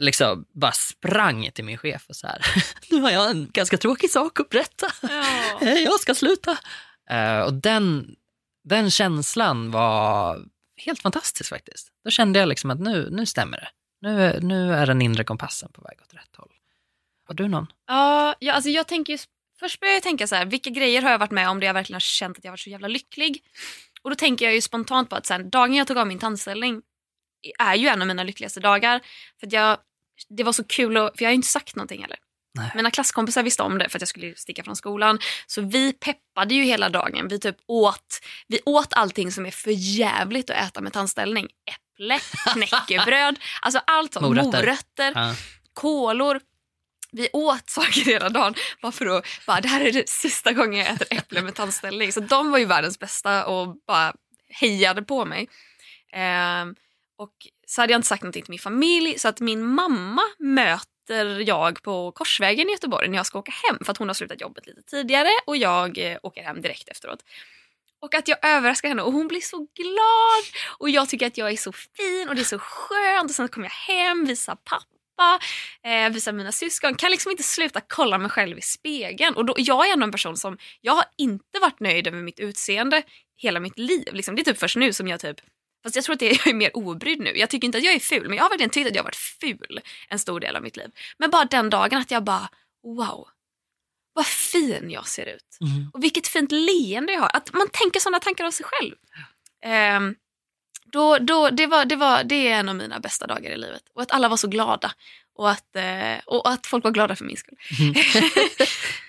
liksom, bara sprang till min chef och så här, (laughs) nu har jag en ganska tråkig sak att berätta. Ja. (laughs) jag ska sluta. Eh, och den, den känslan var helt fantastisk faktiskt. Då kände jag liksom att nu, nu stämmer det. Nu, nu är den inre kompassen på väg åt rätt håll. Har du någon? Ja, ja, alltså jag tänker ju, först börjar jag tänka så här, vilka grejer har jag varit med om där jag verkligen har känt att jag varit så jävla lycklig? Och då tänker jag ju spontant på att sen, dagen jag tog av min tandställning är ju en av mina lyckligaste dagar. För jag, det var så kul, och, för jag har ju inte sagt någonting heller. Nej. Mina klasskompisar visste om det för att jag skulle sticka från skolan. Så vi peppade ju hela dagen. Vi typ åt, vi åt allting som är för jävligt att äta med tandställning. Äpple, (laughs) knäckebröd, alltså allt sånt. Morötter. Morötter Ja. kolor. Vi åt saker hela dagen bara för att, bara, det här är det sista gången jag äter äpple med tandställning. Så de var ju världens bästa och bara hejade på mig. Ehm, och så hade jag inte sagt någonting till min familj så att min mamma möter jag på Korsvägen i Göteborg när jag ska åka hem för att hon har slutat jobbet lite tidigare och jag eh, åker hem direkt efteråt. Och att jag överraskar henne och hon blir så glad och jag tycker att jag är så fin och det är så skönt och sen kommer jag hem, visar pappa, eh, visar mina syskon, kan liksom inte sluta kolla mig själv i spegeln. Och då, jag är ändå en person som, jag har inte varit nöjd över mitt utseende hela mitt liv. Liksom, det är typ först nu som jag typ Fast jag tror att det är, jag är mer obrydd nu. Jag tycker inte att jag är ful, men jag har verkligen tyckt att jag har varit ful en stor del av mitt liv. Men bara den dagen att jag bara, wow, vad fin jag ser ut. Mm. Och vilket fint leende jag har. Att man tänker sådana tankar av sig själv. Ehm, då, då, det, var, det, var, det är en av mina bästa dagar i livet. Och att alla var så glada. Och att, eh, och att folk var glada för min skull.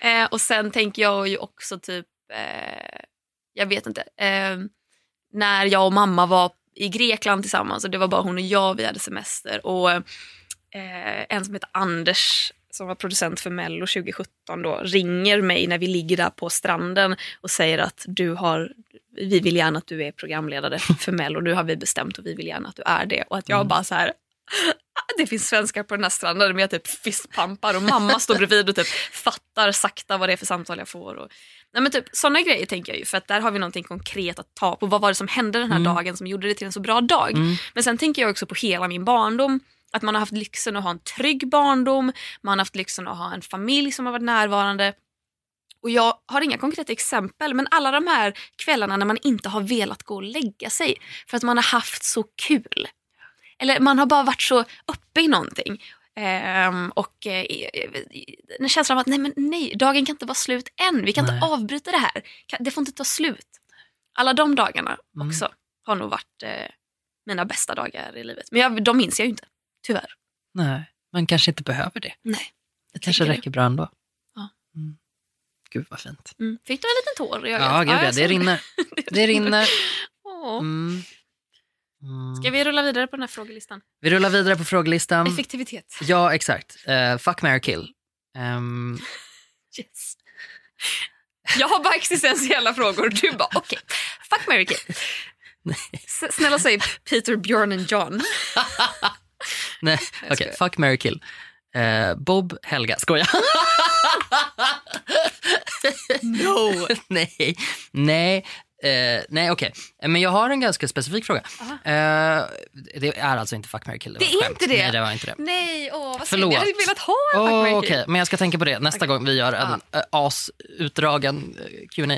(laughs) eh, och sen tänker jag ju också typ, eh, jag vet inte, eh, när jag och mamma var i Grekland tillsammans och det var bara hon och jag, vi hade semester. Och eh, en som heter Anders som var producent för Mello 2017 då, ringer mig när vi ligger där på stranden och säger att du har, vi vill gärna att du är programledare (laughs) för Mello, nu har vi bestämt och vi vill gärna att du är det. Och att jag bara så här, "Ah, (laughs) det finns svenskar på den här stranden, men jag typ fistpampar och mamma står bredvid och typ fattar sakta vad det är för samtal jag får. Och, nej men typ sådana grejer tänker jag ju, för att där har vi någonting konkret att ta på. Vad var det som hände den här dagen som gjorde det till en så bra dag? Men sen tänker jag också på hela min barndom. Att man har haft lyxen att ha en trygg barndom, man har haft lyxen att ha en familj som har varit närvarande. Och jag har inga konkreta exempel, men alla de här kvällarna när man inte har velat gå och lägga sig för att man har haft så kul. Eller man har bara varit så uppe i någonting. Ehm, och eh, den känslan av att nej, men nej, dagen kan inte vara slut än. Vi kan Nej. inte avbryta det här. Det får inte ta slut. Alla de dagarna Mm. också har nog varit eh, mina bästa dagar i livet. Men jag, de minns jag ju inte, tyvärr. Nej, man kanske inte behöver det. Nej. Det kanske räcker bra ändå. Ja. Mm. Gud vad fint. Mm. Fick du en liten tår i ögat? Ja, gud ja, (laughs) det rinner. Det rinner. Mm. Mm. Ska vi rulla vidare på den här frågelistan? Vi rullar vidare på frågelistan. Effektivitet. Ja, exakt. Uh, fuck, marry, kill. Ehm, (laughs) Yes. Jag har bara existentiella frågor du bara okej, fuck, marry, kill. (laughs) Snälla säg Peter, Björn and John. (laughs) nej, okej. skojar. fuck, marry, kill. Eh, Bob, Helga. Skoja. No. nej, nej. Eh, nej, okej. Eh, Men jag har en ganska specifik fråga. Eh, det är alltså inte fuck, marry, kill. Det ett är skämt. inte det? Nej, det var inte det. Nej, åh vad. Förlåt. Jag hade velat ha en fuck, Åh, marry, kill. men jag ska tänka på det nästa gång vi gör en Ja. uh, asutdragen uh, Q&A.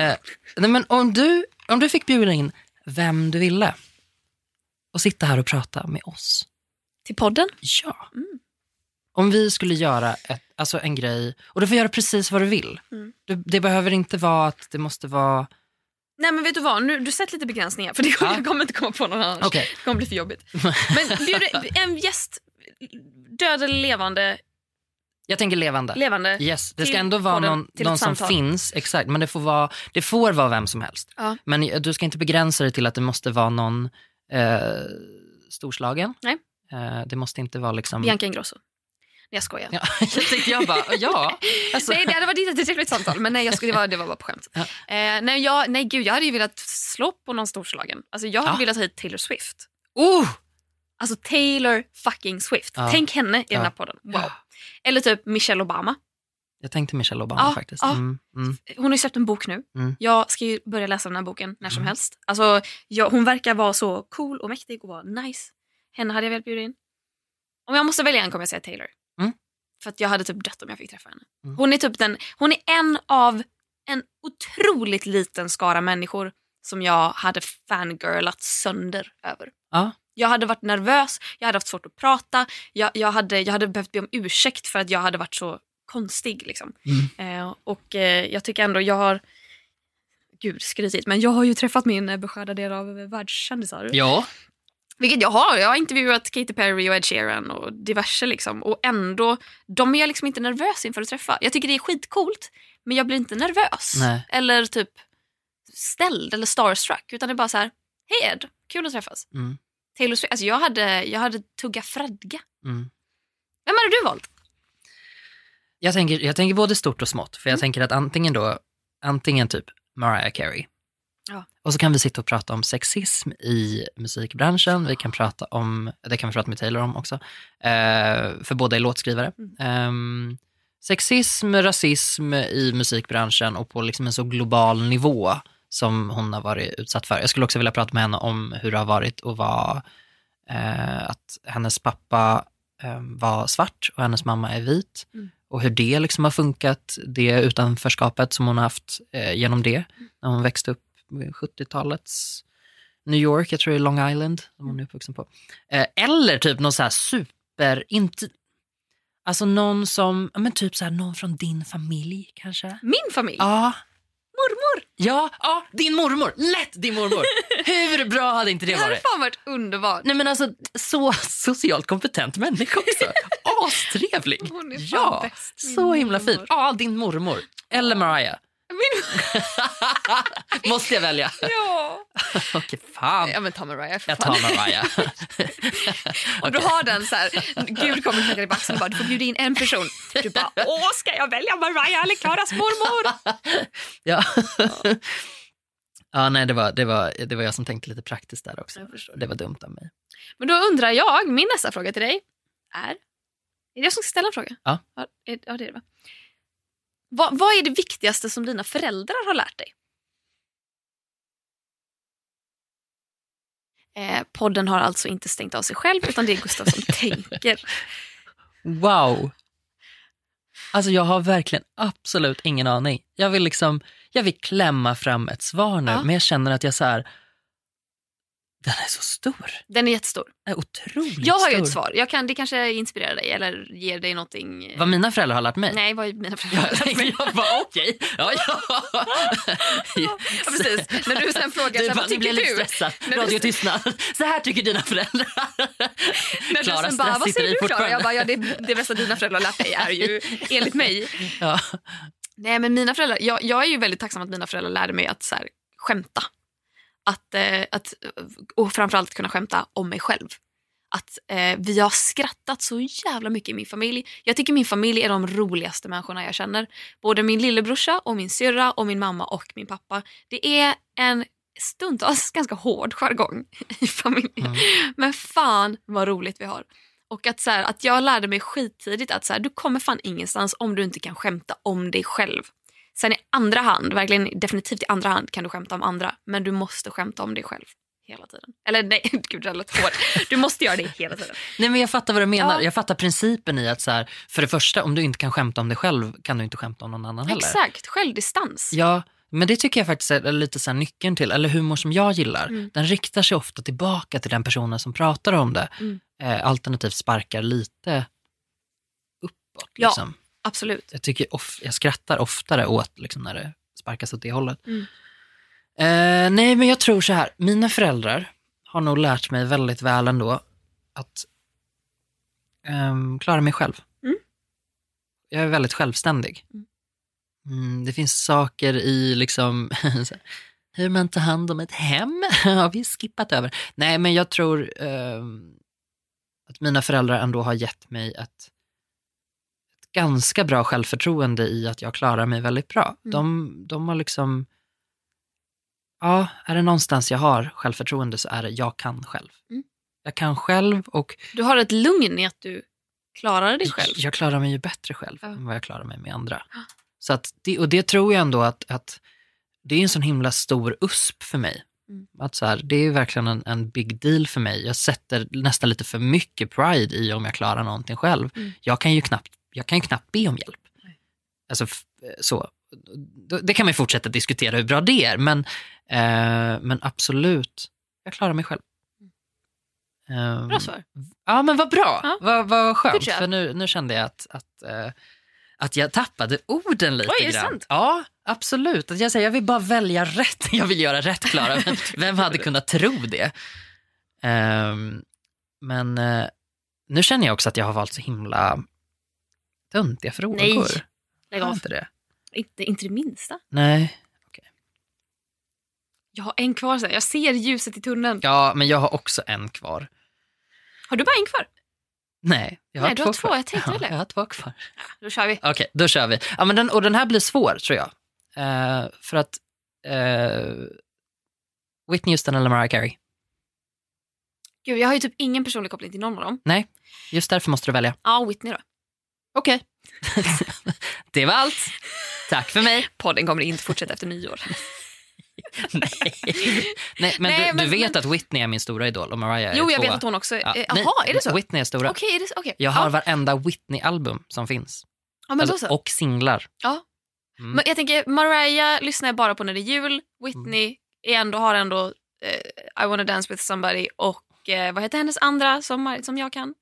Eh, nej, men om du, om du fick bjuda in vem du ville och sitta här och prata med oss. Till podden? Ja. Om vi skulle göra ett, alltså en grej, och du får göra precis vad du vill. Mm. Du, det behöver inte vara att det måste vara... Nej men vet du vad, nu, du sätter lite begränsningar för det, Ja. jag kommer inte komma på någon annan. Okej. Det kommer bli för jobbigt. (laughs) Men bjud en gäst, död eller levande, Jag tänker levande. levande. Yes, det ska ändå vara någon, någon som finns, exakt. Men det får, vara, det får vara vem som helst. Ja. Men du ska inte begränsa dig till att det måste vara någon eh, storslagen. Nej. Eh, det måste inte vara liksom... Bianca Ingrosso. Nej jag skojar. Ja, (laughs) jag tänkte jag bara, ja. (laughs) Alltså, Nej det hade varit ett trevligt samtal men nej jag skulle, det, var, det var bara på skämt. Ja. Eh, nej, jag, nej gud jag hade ju velat slå på någon storslagen. Alltså jag hade Ja. velat ha hit Taylor Swift. oh! Alltså Taylor fucking Swift. Ja. Tänk henne i Ja. den här podden. Wow. Eller typ Michelle Obama. Jag tänkte Michelle Obama faktiskt. Mm, mm. Hon har ju släppt en bok nu. Mm. Jag ska ju börja läsa den här boken när som Mm. helst. Alltså, jag, hon verkar vara så cool och mäktig och vara nice. Henne hade jag velat bjuda in. Om jag måste välja en kommer jag säga Taylor. Mm. För att jag hade typ dött om jag fick träffa henne. Mm. Hon är typ den, hon är en av en otroligt liten skara människor som jag hade fangirlat sönder över. Ja. Jag hade varit nervös, jag hade haft svårt att prata, jag, jag, hade, jag hade behövt be om ursäkt för att jag hade varit så konstig. Liksom. Eh, och eh, jag tycker ändå jag har, gud skrytigt, men jag har ju träffat min beskärda del av världskändisar. Ja. Vilket jag har. Jag har intervjuat Katy Perry och Ed Sheeran och diverse liksom. Och ändå, de är jag liksom inte nervös inför att träffa. Jag tycker det är skitcoolt, men jag blir inte nervös. Nej. Eller typ ställd eller starstruck. Utan det är bara så här, hej Ed, kul att träffas. Mm. Taylor Swift, alltså jag hade, jag hade tugga Fredga. Mm. Vem hade du valt? Jag, tänker, jag tänker både stort och smått. För jag Mm. tänker att antingen då, antingen typ Mariah Carey. Och så kan vi sitta och prata om sexism i musikbranschen. Vi kan prata om, det kan vi prata med Taylor om också. Eh, för båda är låtskrivare. Mm. Ehm, sexism, rasism i musikbranschen och på liksom en så global nivå som hon har varit utsatt för. Jag skulle också vilja prata med henne om hur det har varit att vara, eh, att hennes pappa eh, var svart och hennes mamma är vit. Mm. Och hur det liksom har funkat, det utanförskapet som hon har haft eh, genom det när hon växte upp 70-talets New York, jag tror det är Long Island som hon är uppvuxen på. Eh, eller typ någon så här super, inte, alltså någon som, men typ så här någon från din familj kanske? Min familj? Ja. Mormor! Ja, ja, din mormor. Lätt din mormor. (laughs) Hur bra hade inte det Det hade varit? fan varit underbart. Nej men alltså, så socialt kompetent människa också. (laughs) Astrevlig. Hon är fan ja, bäst, så himla fin. Ja, din mormor. Eller Mariah. Min... (laughs) Måste jag välja? (laughs) ja. (laughs) Okej, fan. ja men ta Mariah för Jag fan. tar Mariah. Om du har den så här, Gud kommer knacka dig axeln och bara du får bjuda in en person. Du bara åh ska jag välja Mariah eller Klaras mormor? ja. ja, nej det var, det, var, det var jag som tänkte lite praktiskt där också. Det var dumt av mig. Men då undrar jag, min nästa fråga till dig är, är det jag som ska ställa en fråga? Ja. Ja det är det va? Vad, vad är det viktigaste som dina föräldrar har lärt dig? Eh, podden har alltså inte stängt av sig själv utan det är Gustav som (laughs) tänker. Wow. Alltså jag har verkligen absolut ingen aning. Jag vill liksom, jag vill klämma fram ett svar nu, Ja. men jag känner att jag så här, den är så stor. Den är jättestor. Den är otroligt Jag har ju stor. ett svar. Jag kan, det kanske inspirerar dig eller ger dig någonting. eh, Vad mina föräldrar har lärt mig? Nej, vad mina (laughs) föräldrar har lärt mig? jag bara okej, ja ja. (laughs) Ja, precis. När du sen frågar, så Du här, bara, vad tycker du? stressad. När du- Radiotystnad. Så här tycker dina föräldrar. (laughs) När du Klara, sen bara, vad säger du Klara? Jag bara, ja, det, det bästa dina föräldrar har lärt dig är ju enligt mig. Ja. Nej men mina föräldrar, jag, jag är ju väldigt tacksam att mina föräldrar lärde mig att så här, skämta. Att, eh, att, och framförallt kunna skämta om mig själv. Att eh, vi har skrattat så jävla mycket i min familj. Jag tycker min familj är de roligaste människorna jag känner. Både min lillebrorsa och min syrra och min mamma och min pappa. Det är en stundtals (laughs) ganska hård jargong i familjen. Mm. Men fan vad roligt vi har. Och att, så här, att jag lärde mig skittidigt att så här, du kommer fan ingenstans om du inte kan skämta om dig själv. Sen i andra hand, verkligen definitivt i andra hand kan du skämta om andra. Men du måste skämta om dig själv hela tiden. Eller nej, (laughs) gud det lät hårt. Du måste göra det hela tiden. Nej men jag fattar vad du menar. Ja. Jag fattar principen i att så här, för det första om du inte kan skämta om dig själv kan du inte skämta om någon annan heller. Exakt, självdistans. Ja, men det tycker jag faktiskt är lite så nyckeln till, eller humor som jag gillar. Mm. Den riktar sig ofta tillbaka till den personen som pratar om det. Mm. Eh, alternativt sparkar lite uppåt. Ja. Liksom. Absolut. Jag, tycker of, jag skrattar oftare åt liksom, när det sparkas åt det hållet. Mm. Eh, nej, men jag tror så här. Mina föräldrar har nog lärt mig väldigt väl ändå att ehm, klara mig själv. Mm. Jag är väldigt självständig. Mm. Mm, det finns saker i liksom, (laughs) hur man tar hand om ett hem (laughs) har vi skippat över. Nej, men jag tror ehm, att mina föräldrar ändå har gett mig ett ganska bra självförtroende i att jag klarar mig väldigt bra. Mm. De, de har liksom, ja, är det någonstans jag har självförtroende så är det jag kan själv. Mm. Jag kan själv och Du har ett lugn i att du klarar dig själv. jag klarar mig ju bättre själv Ja. än vad jag klarar mig med andra. Så att det, och det tror jag ändå att, att det är en sån himla stor USP för mig. Mm. Att så här, det är verkligen en, en big deal för mig. Jag sätter nästan lite för mycket pride i om jag klarar någonting själv. Mm. Jag kan ju knappt, jag kan ju knappt be om hjälp. Alltså så. Det kan man ju fortsätta diskutera hur bra det är, men, eh, men absolut, jag klarar mig själv. Ehm, Bra svar. Ja, men vad bra. Ja. Vad, vad skönt. För nu, nu kände jag att, att, eh, att jag tappade orden lite Oj, är det grann. sant? Ja, absolut. Att jag, säger, jag vill bara välja rätt. (laughs) Jag vill göra rätt, Klara. Men (laughs) vem hade kunnat tro det? Ehm, men eh, nu känner jag också att jag har valt så himla töntiga frågor. Nej, Lägg av. inte det? Inte, inte det minsta. Nej. Jag har en kvar. Så. Jag ser ljuset i tunneln. Ja, men jag har också en kvar. Har du bara en kvar? Nej, jag har Nej, du två har två. kvar. Jag tänkte väl. Ja, jag har två kvar. Då kör vi. Okej, då kör vi. Ja, men den, och den här blir svår, tror jag. Eh, för att eh, Whitney Houston eller Mariah Carey. Gud, jag har ju typ ingen personlig koppling till någon av dem. Nej, just därför måste du välja. Ja, Whitney då. Okej. (laughs) det var allt. Tack för mig. Podden kommer inte fortsätta efter nyår. (laughs) Nej, Nej men, Nej, du, men- du vet men- att Whitney är min stora idol och Mariah är Jo, jag tvåa. vet att hon också... Ja, eh, nej, Jaha, är det så? Whitney är stora. Okej, är det? Okej. Jag har ja. varenda Whitney-album som finns. ja, Alltså, så. och singlar. Ja. Mm. Men jag tänker, Mariah lyssnar jag bara på när det är jul. Whitney är ändå, har ändå eh, I wanna dance with somebody och eh, vad heter hennes andra som, som jag kan?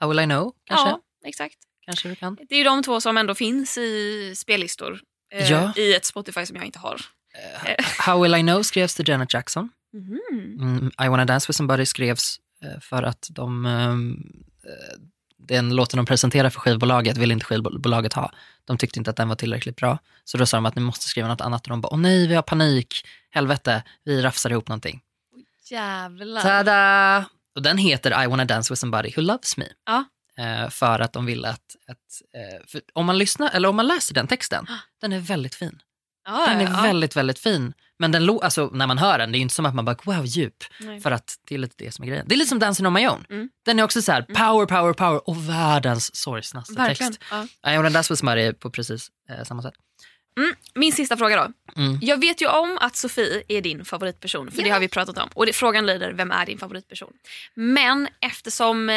How will I know? Kanske, Ja, exakt. Kanske du kan. Det är ju de två som ändå finns i spellistor. Eh, Ja. I ett Spotify som jag inte har. How will I know skrevs till Janet Jackson. Mhm. Mm, I wanna dance with somebody skrevs eh, för att de, ehm, eh, den låten de presenterade för skivbolaget ville inte skivbolaget ha. De tyckte inte att den var tillräckligt bra. Så då sa de att ni måste skriva något annat och de bara, åh nej, vi har panik, helvete, vi rafsar ihop någonting. Jävlar. Tada! Och den heter I wanna dance with somebody who loves me. Ja. Eh, för att de ville att, att eh, om man lyssnar, eller om man läser den texten, (gasps) den är väldigt fin. Ja, Den är ja, ja. väldigt, väldigt fin. Men den, lo- alltså, när man hör den, det är inte som att man bara, wow, djup. Nej. För att det är lite det som är grejen. Det är lite som Dancing on my own. Mm. Den är också så här, power, power, power och världens sorgsnaste text. Ja. I wanna dance with somebody på precis eh, samma sätt. Min sista fråga då. Mm. Jag vet ju om att Sofie är din favoritperson, för det har vi pratat om. Och det, frågan lyder, vem är din favoritperson? Men eftersom eh,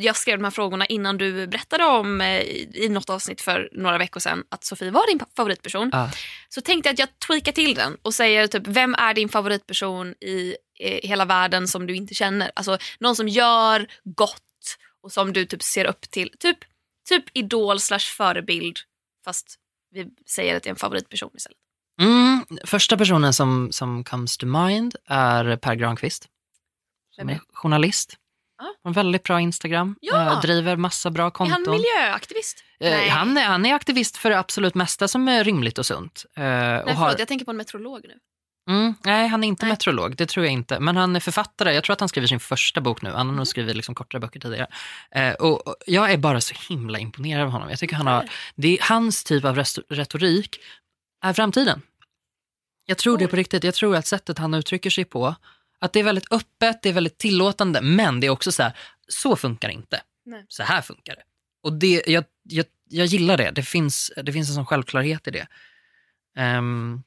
jag skrev de här frågorna innan du berättade om eh, i något avsnitt för några veckor sedan att Sofie var din favoritperson. Ja. Så tänkte jag att jag tweakar till den och säger typ, vem är din favoritperson i eh, hela världen som du inte känner? Alltså någon som gör gott och som du typ ser upp till. Typ, typ idol slash förebild fast vi säger att det är en favoritperson istället. Mm, första personen som, som comes to mind är Per Granqvist. Som är är journalist. Har en väldigt bra Instagram. Ja. eh, driver massa bra Är konton. han miljöaktivist? Nej. han, är, han är aktivist för det absolut mesta som är rimligt och sunt. Eh, Nej, och har, förlåt, jag tänker på en meteorolog nu. Mm, nej, han är inte Nej. meteorolog, det tror jag inte. Men han är författare, jag tror att han skriver sin första bok nu. Han har nog skrivit liksom kortare böcker tidigare. Eh, och, och jag är bara så himla imponerad av honom. Jag tycker han har, det är hans typ av retorik är framtiden. Jag tror det på riktigt. Jag tror att sättet han uttrycker sig på, att det är väldigt öppet, det är väldigt tillåtande, men det är också så här, så funkar det inte. Nej. Så här funkar det. Och det, jag, jag, jag gillar det. Det finns, det finns en sån självklarhet i det. Ehm,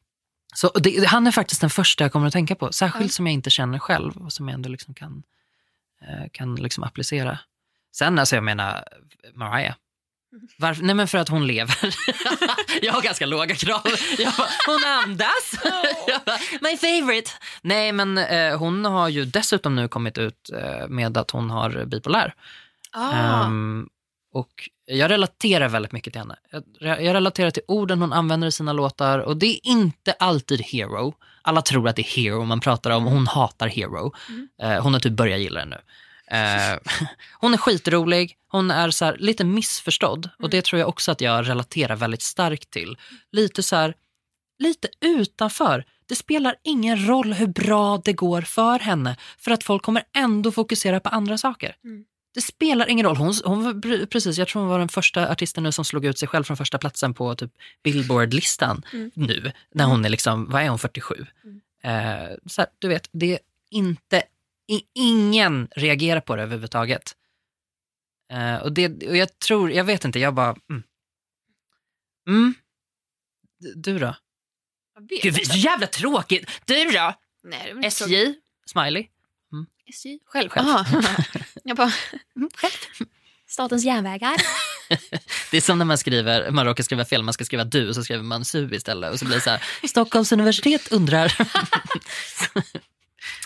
så det, han är faktiskt den första jag kommer att tänka på, särskilt som jag inte känner själv och som jag ändå liksom kan, eh, kan liksom applicera. Sen, alltså jag menar, Mariah. Varför? Nej men för att hon lever. (laughs) jag har ganska låga krav. Bara, hon andas. (laughs) (laughs) Bara, My favorite. Nej men eh, hon har ju dessutom nu kommit ut eh, med att hon har bipolär. Ah, Ehm, och jag relaterar väldigt mycket till henne. Jag, jag relaterar till orden hon använder i sina låtar och det är inte alltid hero. Alla tror att det är hero man pratar om hon hatar hero. Eh, hon har typ börjat gilla det nu. Eh, (laughs) hon är skitrolig, hon är så här, lite missförstådd och det tror jag också att jag relaterar väldigt starkt till. Lite så här, lite utanför. Det spelar ingen roll hur bra det går för henne för att folk kommer ändå fokusera på andra saker. Det spelar ingen roll. Hon, hon precis, jag tror hon var den första artisten nu som slog ut sig själv från första platsen på typ Billboard-listan nu. När hon är liksom, vad är hon, 47? Eh, så här, du vet, det är inte, ingen reagerar på det överhuvudtaget. Eh, och, det, och jag tror, jag vet inte, jag bara, mm. Mm. Du då? Gud, så jävla tråkigt. Du då? Nej, SJ? Smiley? SJ? Själv, Själv. (laughs) Jag bara, Statens järnvägar. (laughs) Det är som när man skriver, man råkar skriva fel, man ska skriva du och så skriver man su istället och så blir det så här, (laughs) Stockholms universitet undrar. (laughs)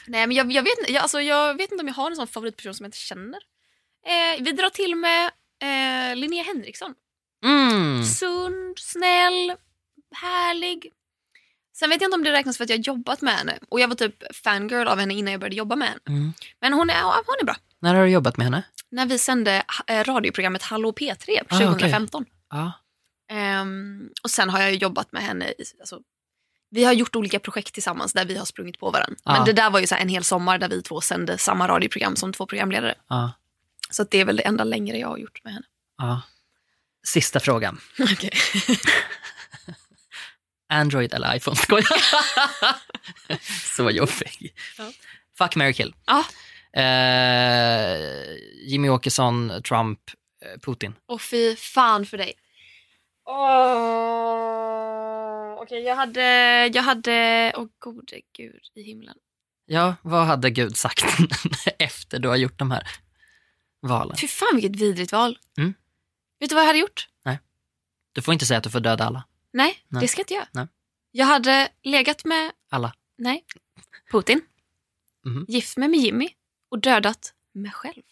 Nej, men jag, jag, vet, inte- jag, alltså, jag vet inte om jag har en sån favoritperson som jag inte känner. Eh, vi drar till med eh, Linnea Henriksson. Mm. Sund, snäll, härlig. Sen vet jag inte om det räknas för att jag har jobbat med henne. Och jag var typ fangirl av henne innan jag började jobba med henne. Mm. Men hon är, ja, hon är bra. När har du jobbat med henne? När vi sände eh, radioprogrammet Hallå P3 Ah, okej. 2015. Ja. Ehm, och sen har jag jobbat med henne. i- Alltså, vi har gjort olika projekt tillsammans där vi har sprungit på varandra. Ja. Men det där var ju så en hel sommar där vi två sände samma radioprogram som två programledare. ja. Så det är väl det enda längre jag har gjort med henne. ja. Sista frågan. (laughs) Okej. (laughs) Android eller iPhone? Skojar. (laughs) Så jobbig. Ja. Fuck, marry, kill. Eh, Jimmy Åkesson, Trump, eh, Putin. Och fy fan för dig. Åh, Okej, jag hade... Jag hade... Åh gode gud i himlen. Ja, vad hade Gud sagt (laughs) efter du har gjort de här valen? Fy fan vilket vidrigt val. Mm. Vet du vad jag hade gjort? Du får inte säga att du får döda alla. Nej, Nej. det ska jag inte göra. Nej. Jag hade legat med... Alla. Nej. Putin. Mhm. Gift mig med Jimmy. Och dödat mig själv.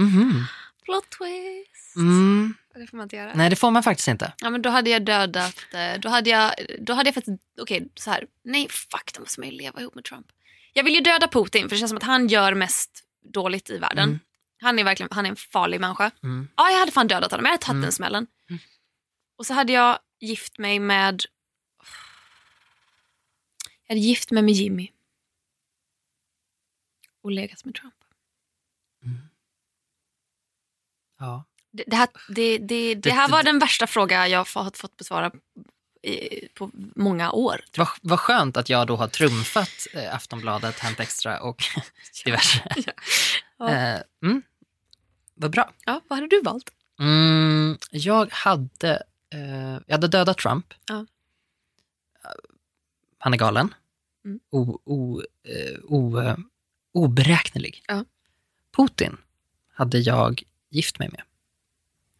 Mhm. Plot twist. Mm. Det får man inte göra. Nej, det får man faktiskt inte. Ja, men då hade jag dödat... eh, Då hade jag, då hade jag faktiskt... Okej, så här. Nej, fuck, då måste man ju leva ihop med Trump. Jag vill ju döda Putin, för det känns som att han gör mest dåligt i världen. Mm. Han är verkligen han är en farlig människa. Mm. Ja, jag hade fan dödat honom. Jag hade tagit Mm. den smällen. Och så hade jag gift mig med... Jag hade gift mig med Jimmy. Och legat med Trump. Ja. Det, det, här, det, det, det här var den värsta fråga jag har fått besvara i, på många år. Vad, vad skönt att jag då har trumfat eh, Aftonbladet, Hänt Extra och (laughs) (laughs) diverse. Ja. Eh, mm. Vad bra. Ja, vad hade du valt? Mm, jag hade eh, jag hade dödat Trump. Ja. Han är galen. Mm. O, o, eh, o, oberäknelig. Ja. Putin hade jag gift mig med.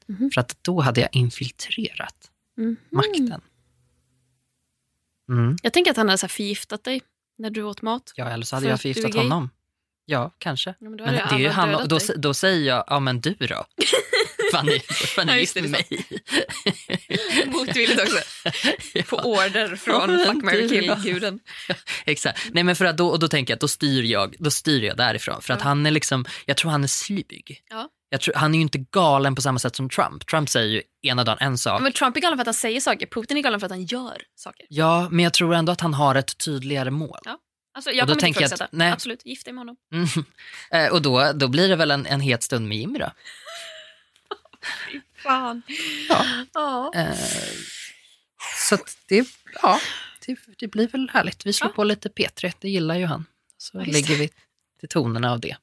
Mhm. För att då hade jag infiltrerat Mhm. makten. Mm. Jag tänker att han hade så förgiftat dig när du åt mat. Ja, eller så hade För jag förgiftat honom. Ja, kanske. Ja, men då Men det är ju han, då, då säger jag, ja men du då? (laughs) Fan är, fan är Ja, gift mig. (laughs) Motvilligt också. (laughs) På order Ja, från men Fuck, marry, du kill då? guden. (laughs) Exakt. Nej men för att då, och då tänker jag att då styr jag, då styr jag därifrån. För att Ja. han är liksom, jag tror han är slyg. Ja. Jag tror, han är ju inte galen på samma sätt som Trump. Trump säger ju ena dagen en sak. Men Trump är galen för att han säger saker. Putin är galen för att han gör saker. Ja, men jag tror ändå att han har ett tydligare mål. Alltså, jag Och då kommer inte ifrågasätta. Absolut, gift dig med honom. Mm. Eh, och då, då blir det väl en, en het stund med Jimmy då. Fan. Ja. Ja. Eh, så det, ja, det, det blir väl härligt. Vi slår Ja. på lite P3, det gillar ju han. Så Ja, lägger vi till tonerna av det.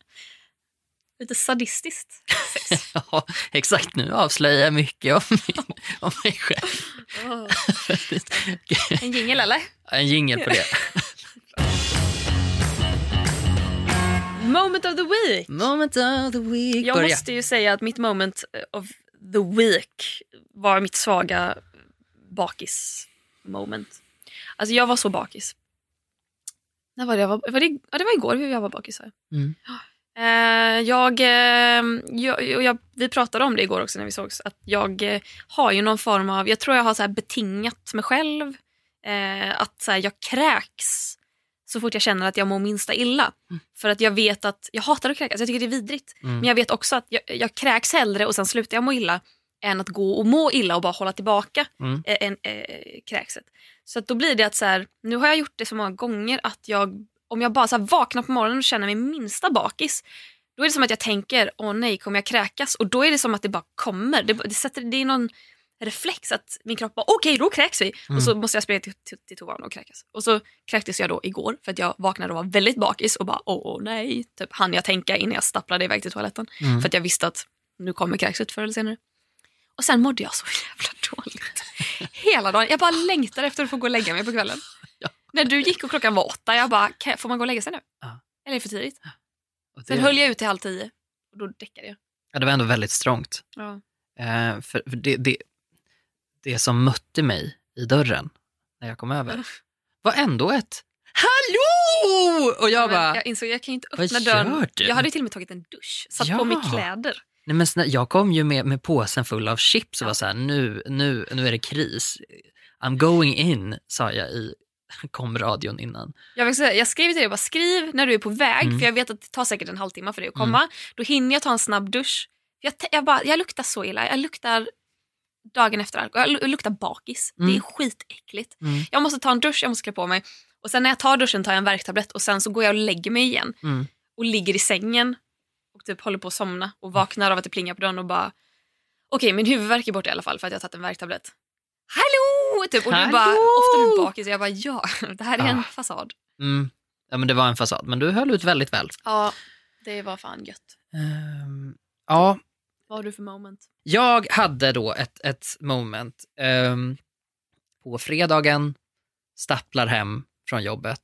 Lite sadistiskt (laughs) sex. Ja, exakt. Nu avslöjar jag mycket om, min, om mig själv. (laughs) (laughs) En jingel eller? En jingel på det. Moment of the week. Moment of the week. Jag Börja. måste ju säga att mitt moment of the week var mitt svaga bakis-moment. Alltså jag var så bakis. När var det jag var? var det, ja, det var igår jag var bakis. jag. Mm. Eh, jag, eh, jag, jag, vi pratade om det igår också när vi sågs. Att jag eh, har ju någon form av, jag tror jag har så här betingat mig själv. Eh, att så här, jag kräks så fort jag känner att jag mår minsta illa. För att jag vet att, jag hatar att kräkas, jag tycker det är vidrigt. Mm. Men jag vet också att jag, jag kräks hellre och sen slutar jag må illa än att gå och må illa och bara hålla tillbaka Mm. eh, en, eh, kräkset. Så då blir det att så här, nu har jag gjort det så många gånger att jag, om jag bara så vaknar på morgonen och känner mig minsta bakis, då är det som att jag tänker, åh nej, kommer jag kräkas? Och då är det som att det bara kommer. Det, det, sätter, det är någon reflex att min kropp bara, okej då kräks vi. Och så måste jag springa till, till, till toan och kräkas. Och så kräktes jag då igår för att jag vaknade och var väldigt bakis och bara, åh, nej. Typ hann jag tänka innan jag stapplade iväg till toaletten. Mm. För att jag visste att nu kommer kräkset förr eller senare. Och sen mådde jag så jävla dåligt. (laughs) Hela dagen. Jag bara längtade efter att få gå och lägga mig på kvällen. (laughs) När du gick och klockan var åtta, jag bara, "Kan jag- får man gå och lägga sig nu? Ja. Eller är det för tidigt? Sen det, höll jag ut till halv tio och då däckade jag. ja, det var ändå väldigt strångt. Ja. Eh, för för det, det, det som mötte mig i dörren när jag kom över var ändå ett Hallå! Och jag Men bara, jag insåg jag kan inte öppna dörren. du? Jag hade till och med tagit en dusch, satt Ja. på mig kläder. nej men jag kom ju med, med påsen full av chips och var så här, nu, nu, nu är det kris. I'm going in, sa jag i (laughs) komradion innan. Jag, vill säga, jag skrev till dig, bara skriv när du är på väg, Mm. för jag vet att det tar säkert en halvtimme för dig att komma. Då hinner jag ta en snabb dusch. Jag, jag, bara, jag luktar så illa, jag luktar dagen efter alkohol, jag lu- luktar bakis. Det är Mm. skitäckligt. Mm. Jag måste ta en dusch, jag måste klä på mig. Och sen när jag tar duschen tar jag en värktablett och sen så går jag och lägger mig igen. Mm. Och ligger i sängen och typ håller på att somna och vaknar av att det plingar på dörren och bara okej min huvudvärk är borta i alla fall för att jag har tagit en värktablett. Hallå! Typ, och du bara, Hallå! ofta är du bakis jag bara ja, (laughs) det här är en Ah. fasad. Mm. Ja men det var en fasad, men du höll ut väldigt väl. Ja, det var fan gött. Ehm, ja, Vad har du för moment? Jag hade då ett, ett moment ehm, på fredagen, stapplar hem från jobbet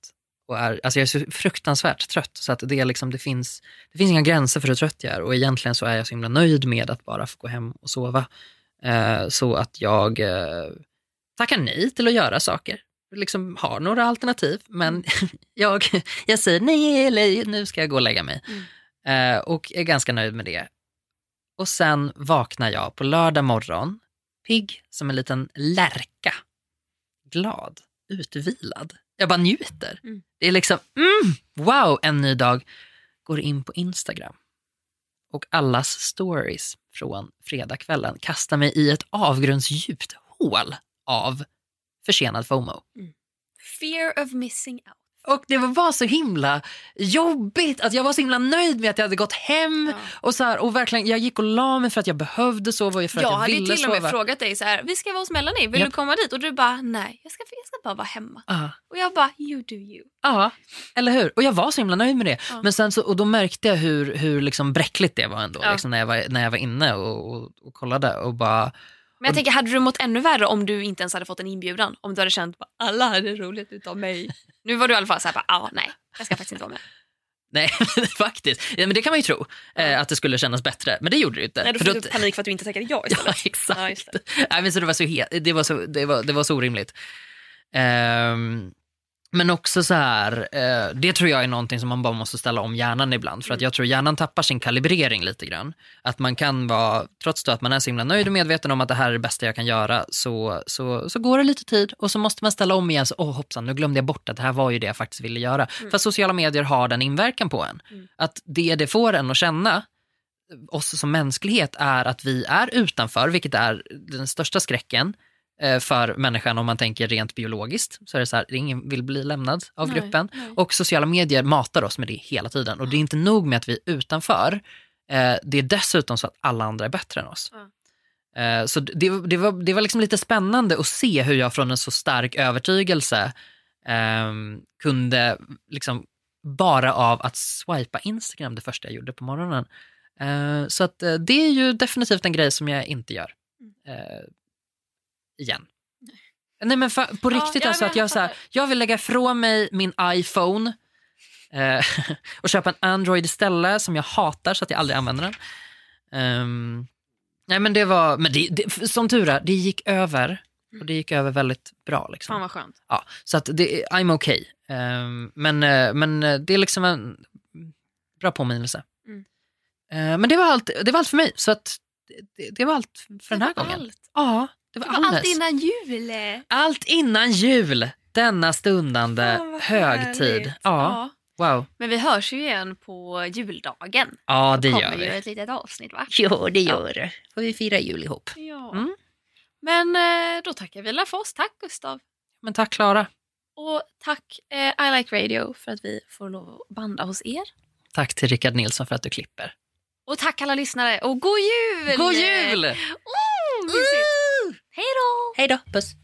och är, alltså jag är så fruktansvärt trött så att det, är liksom, det, finns, det finns inga gränser för hur trött jag är och egentligen så är jag så himla nöjd med att bara få gå hem och sova. Eh, så att jag eh, tackar nej till att göra saker. Liksom har några alternativ men (laughs) jag, jag säger nej eller nu ska jag gå och lägga mig. Eh, och är ganska nöjd med det. Och sen vaknar jag på lördag morgon, pigg som en liten lärka. Glad, utvilad. Jag bara njuter. Mm. Det är liksom, mm, wow, en ny dag. Går in på Instagram. Och allas stories från fredagskvällen kastar mig i ett avgrundsdjupt hål av försenad FOMO. Fear of missing out. Och det var så himla jobbigt att jag var så himla nöjd med att jag hade gått hem. Ja. Och, så här, och verkligen, jag gick och la mig för att jag behövde sova och för att Jag jag hade ville till och med sova. frågat dig så här, vi ska vara hos Melanie, vill Japp. du komma dit? Och du bara, nej, jag ska, jag ska bara vara hemma. Ja, Och jag bara, you do you. ja, eller hur? Och jag var så himla nöjd med det. Ja. Men sen så, och då märkte jag hur, hur liksom bräckligt det var ändå. Ja. Liksom när, jag var, när jag var inne och, och, och kollade och bara, Men jag tänker, hade du mått ännu värre om du inte ens hade fått en inbjudan? Om du hade känt att alla hade roligt utav mig. Nu var du i alla fall såhär, bara, ah, nej, jag ska faktiskt inte vara med. nej (laughs) faktiskt. Ja, men det kan man ju tro. Eh, att det skulle kännas bättre. Men det gjorde det ju inte. Nej, då För fick då- du panik för att du inte tackade ja (laughs) Ja, istället. exakt. Ja, just det. Nej, men så det, var så he- det, var så, det, var, det var så orimligt. Ehm, men också så här, eh, det tror jag är någonting som man bara måste ställa om hjärnan ibland. För att jag tror hjärnan tappar sin kalibrering lite grann. Att man kan vara, trots att man är så himla nöjd och medveten om att det här är det bästa jag kan göra, så, så, så går det lite tid och så måste man ställa om igen. Så, Åh hoppsan, nu glömde jag bort att det här var ju det jag faktiskt ville göra. För att sociala medier har den inverkan på en. Att det det får en att känna, oss som mänsklighet är att vi är utanför, vilket är den största skräcken för människan om man tänker rent biologiskt. Så är det så här, ingen vill bli lämnad av Nej, gruppen. nej. Och sociala medier matar oss med det hela tiden. Och det är inte nog med att vi är utanför, eh, det är dessutom så att alla andra är bättre än oss. Eh, så det, det, var, det var liksom lite spännande att se hur jag från en så stark övertygelse ehm, kunde liksom bara av att swipa Instagram det första jag gjorde på morgonen. Eh, så att eh, det är ju definitivt en grej som jag inte gör. Eh, igen. Nej men för, på riktigt ja, alltså att jag så här, jag vill lägga ifrån mig min iPhone eh, (laughs) och köpa en Android istället som jag hatar så att jag aldrig använder den. Ehm, nej men det var, men det, det, som tur är, det gick över. Och det gick över väldigt bra. Liksom. Fan vad skönt. Ja, så att det, I'm okay. Ehm, men, eh, men eh, det är liksom en bra påminnelse Eh, men det var, allt, det var allt för mig. Så att det, det var allt för den här gången. Allt. Ja, det var, Det var allt innan jul. Allt innan jul. Denna stundande vad högtid. härligt. Ja, wow. Men vi hörs ju igen på juldagen. Ja, det Då gör kommer ju vi. ett litet avsnitt va? Jo, det gör det. Får vi fira jul ihop. Ja. Mm. Men eh, då tackar vi för oss. Tack Gustav. Men tack Klara. Och tack eh, I Like Radio för att vi får lov att banda hos er. Tack till Rickard Nilsson för att du klipper. Och tack alla lyssnare och god jul! God jul! Oh. Hej då! Hej då, puss.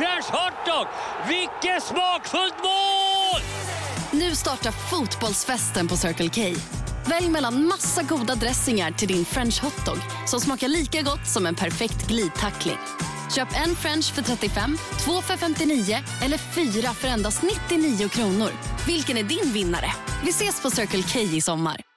Fräsch Hotdog! Vilket smakfullt mål! Nu startar fotbollsfesten på Circle K. Välj mellan massa goda dressingar till din french hotdog som smakar lika gott som en perfekt glidtackling. Köp en french för 35, två för 59 eller fyra för endast 99 kronor. Vilken är din vinnare? Vi ses på Circle K i sommar.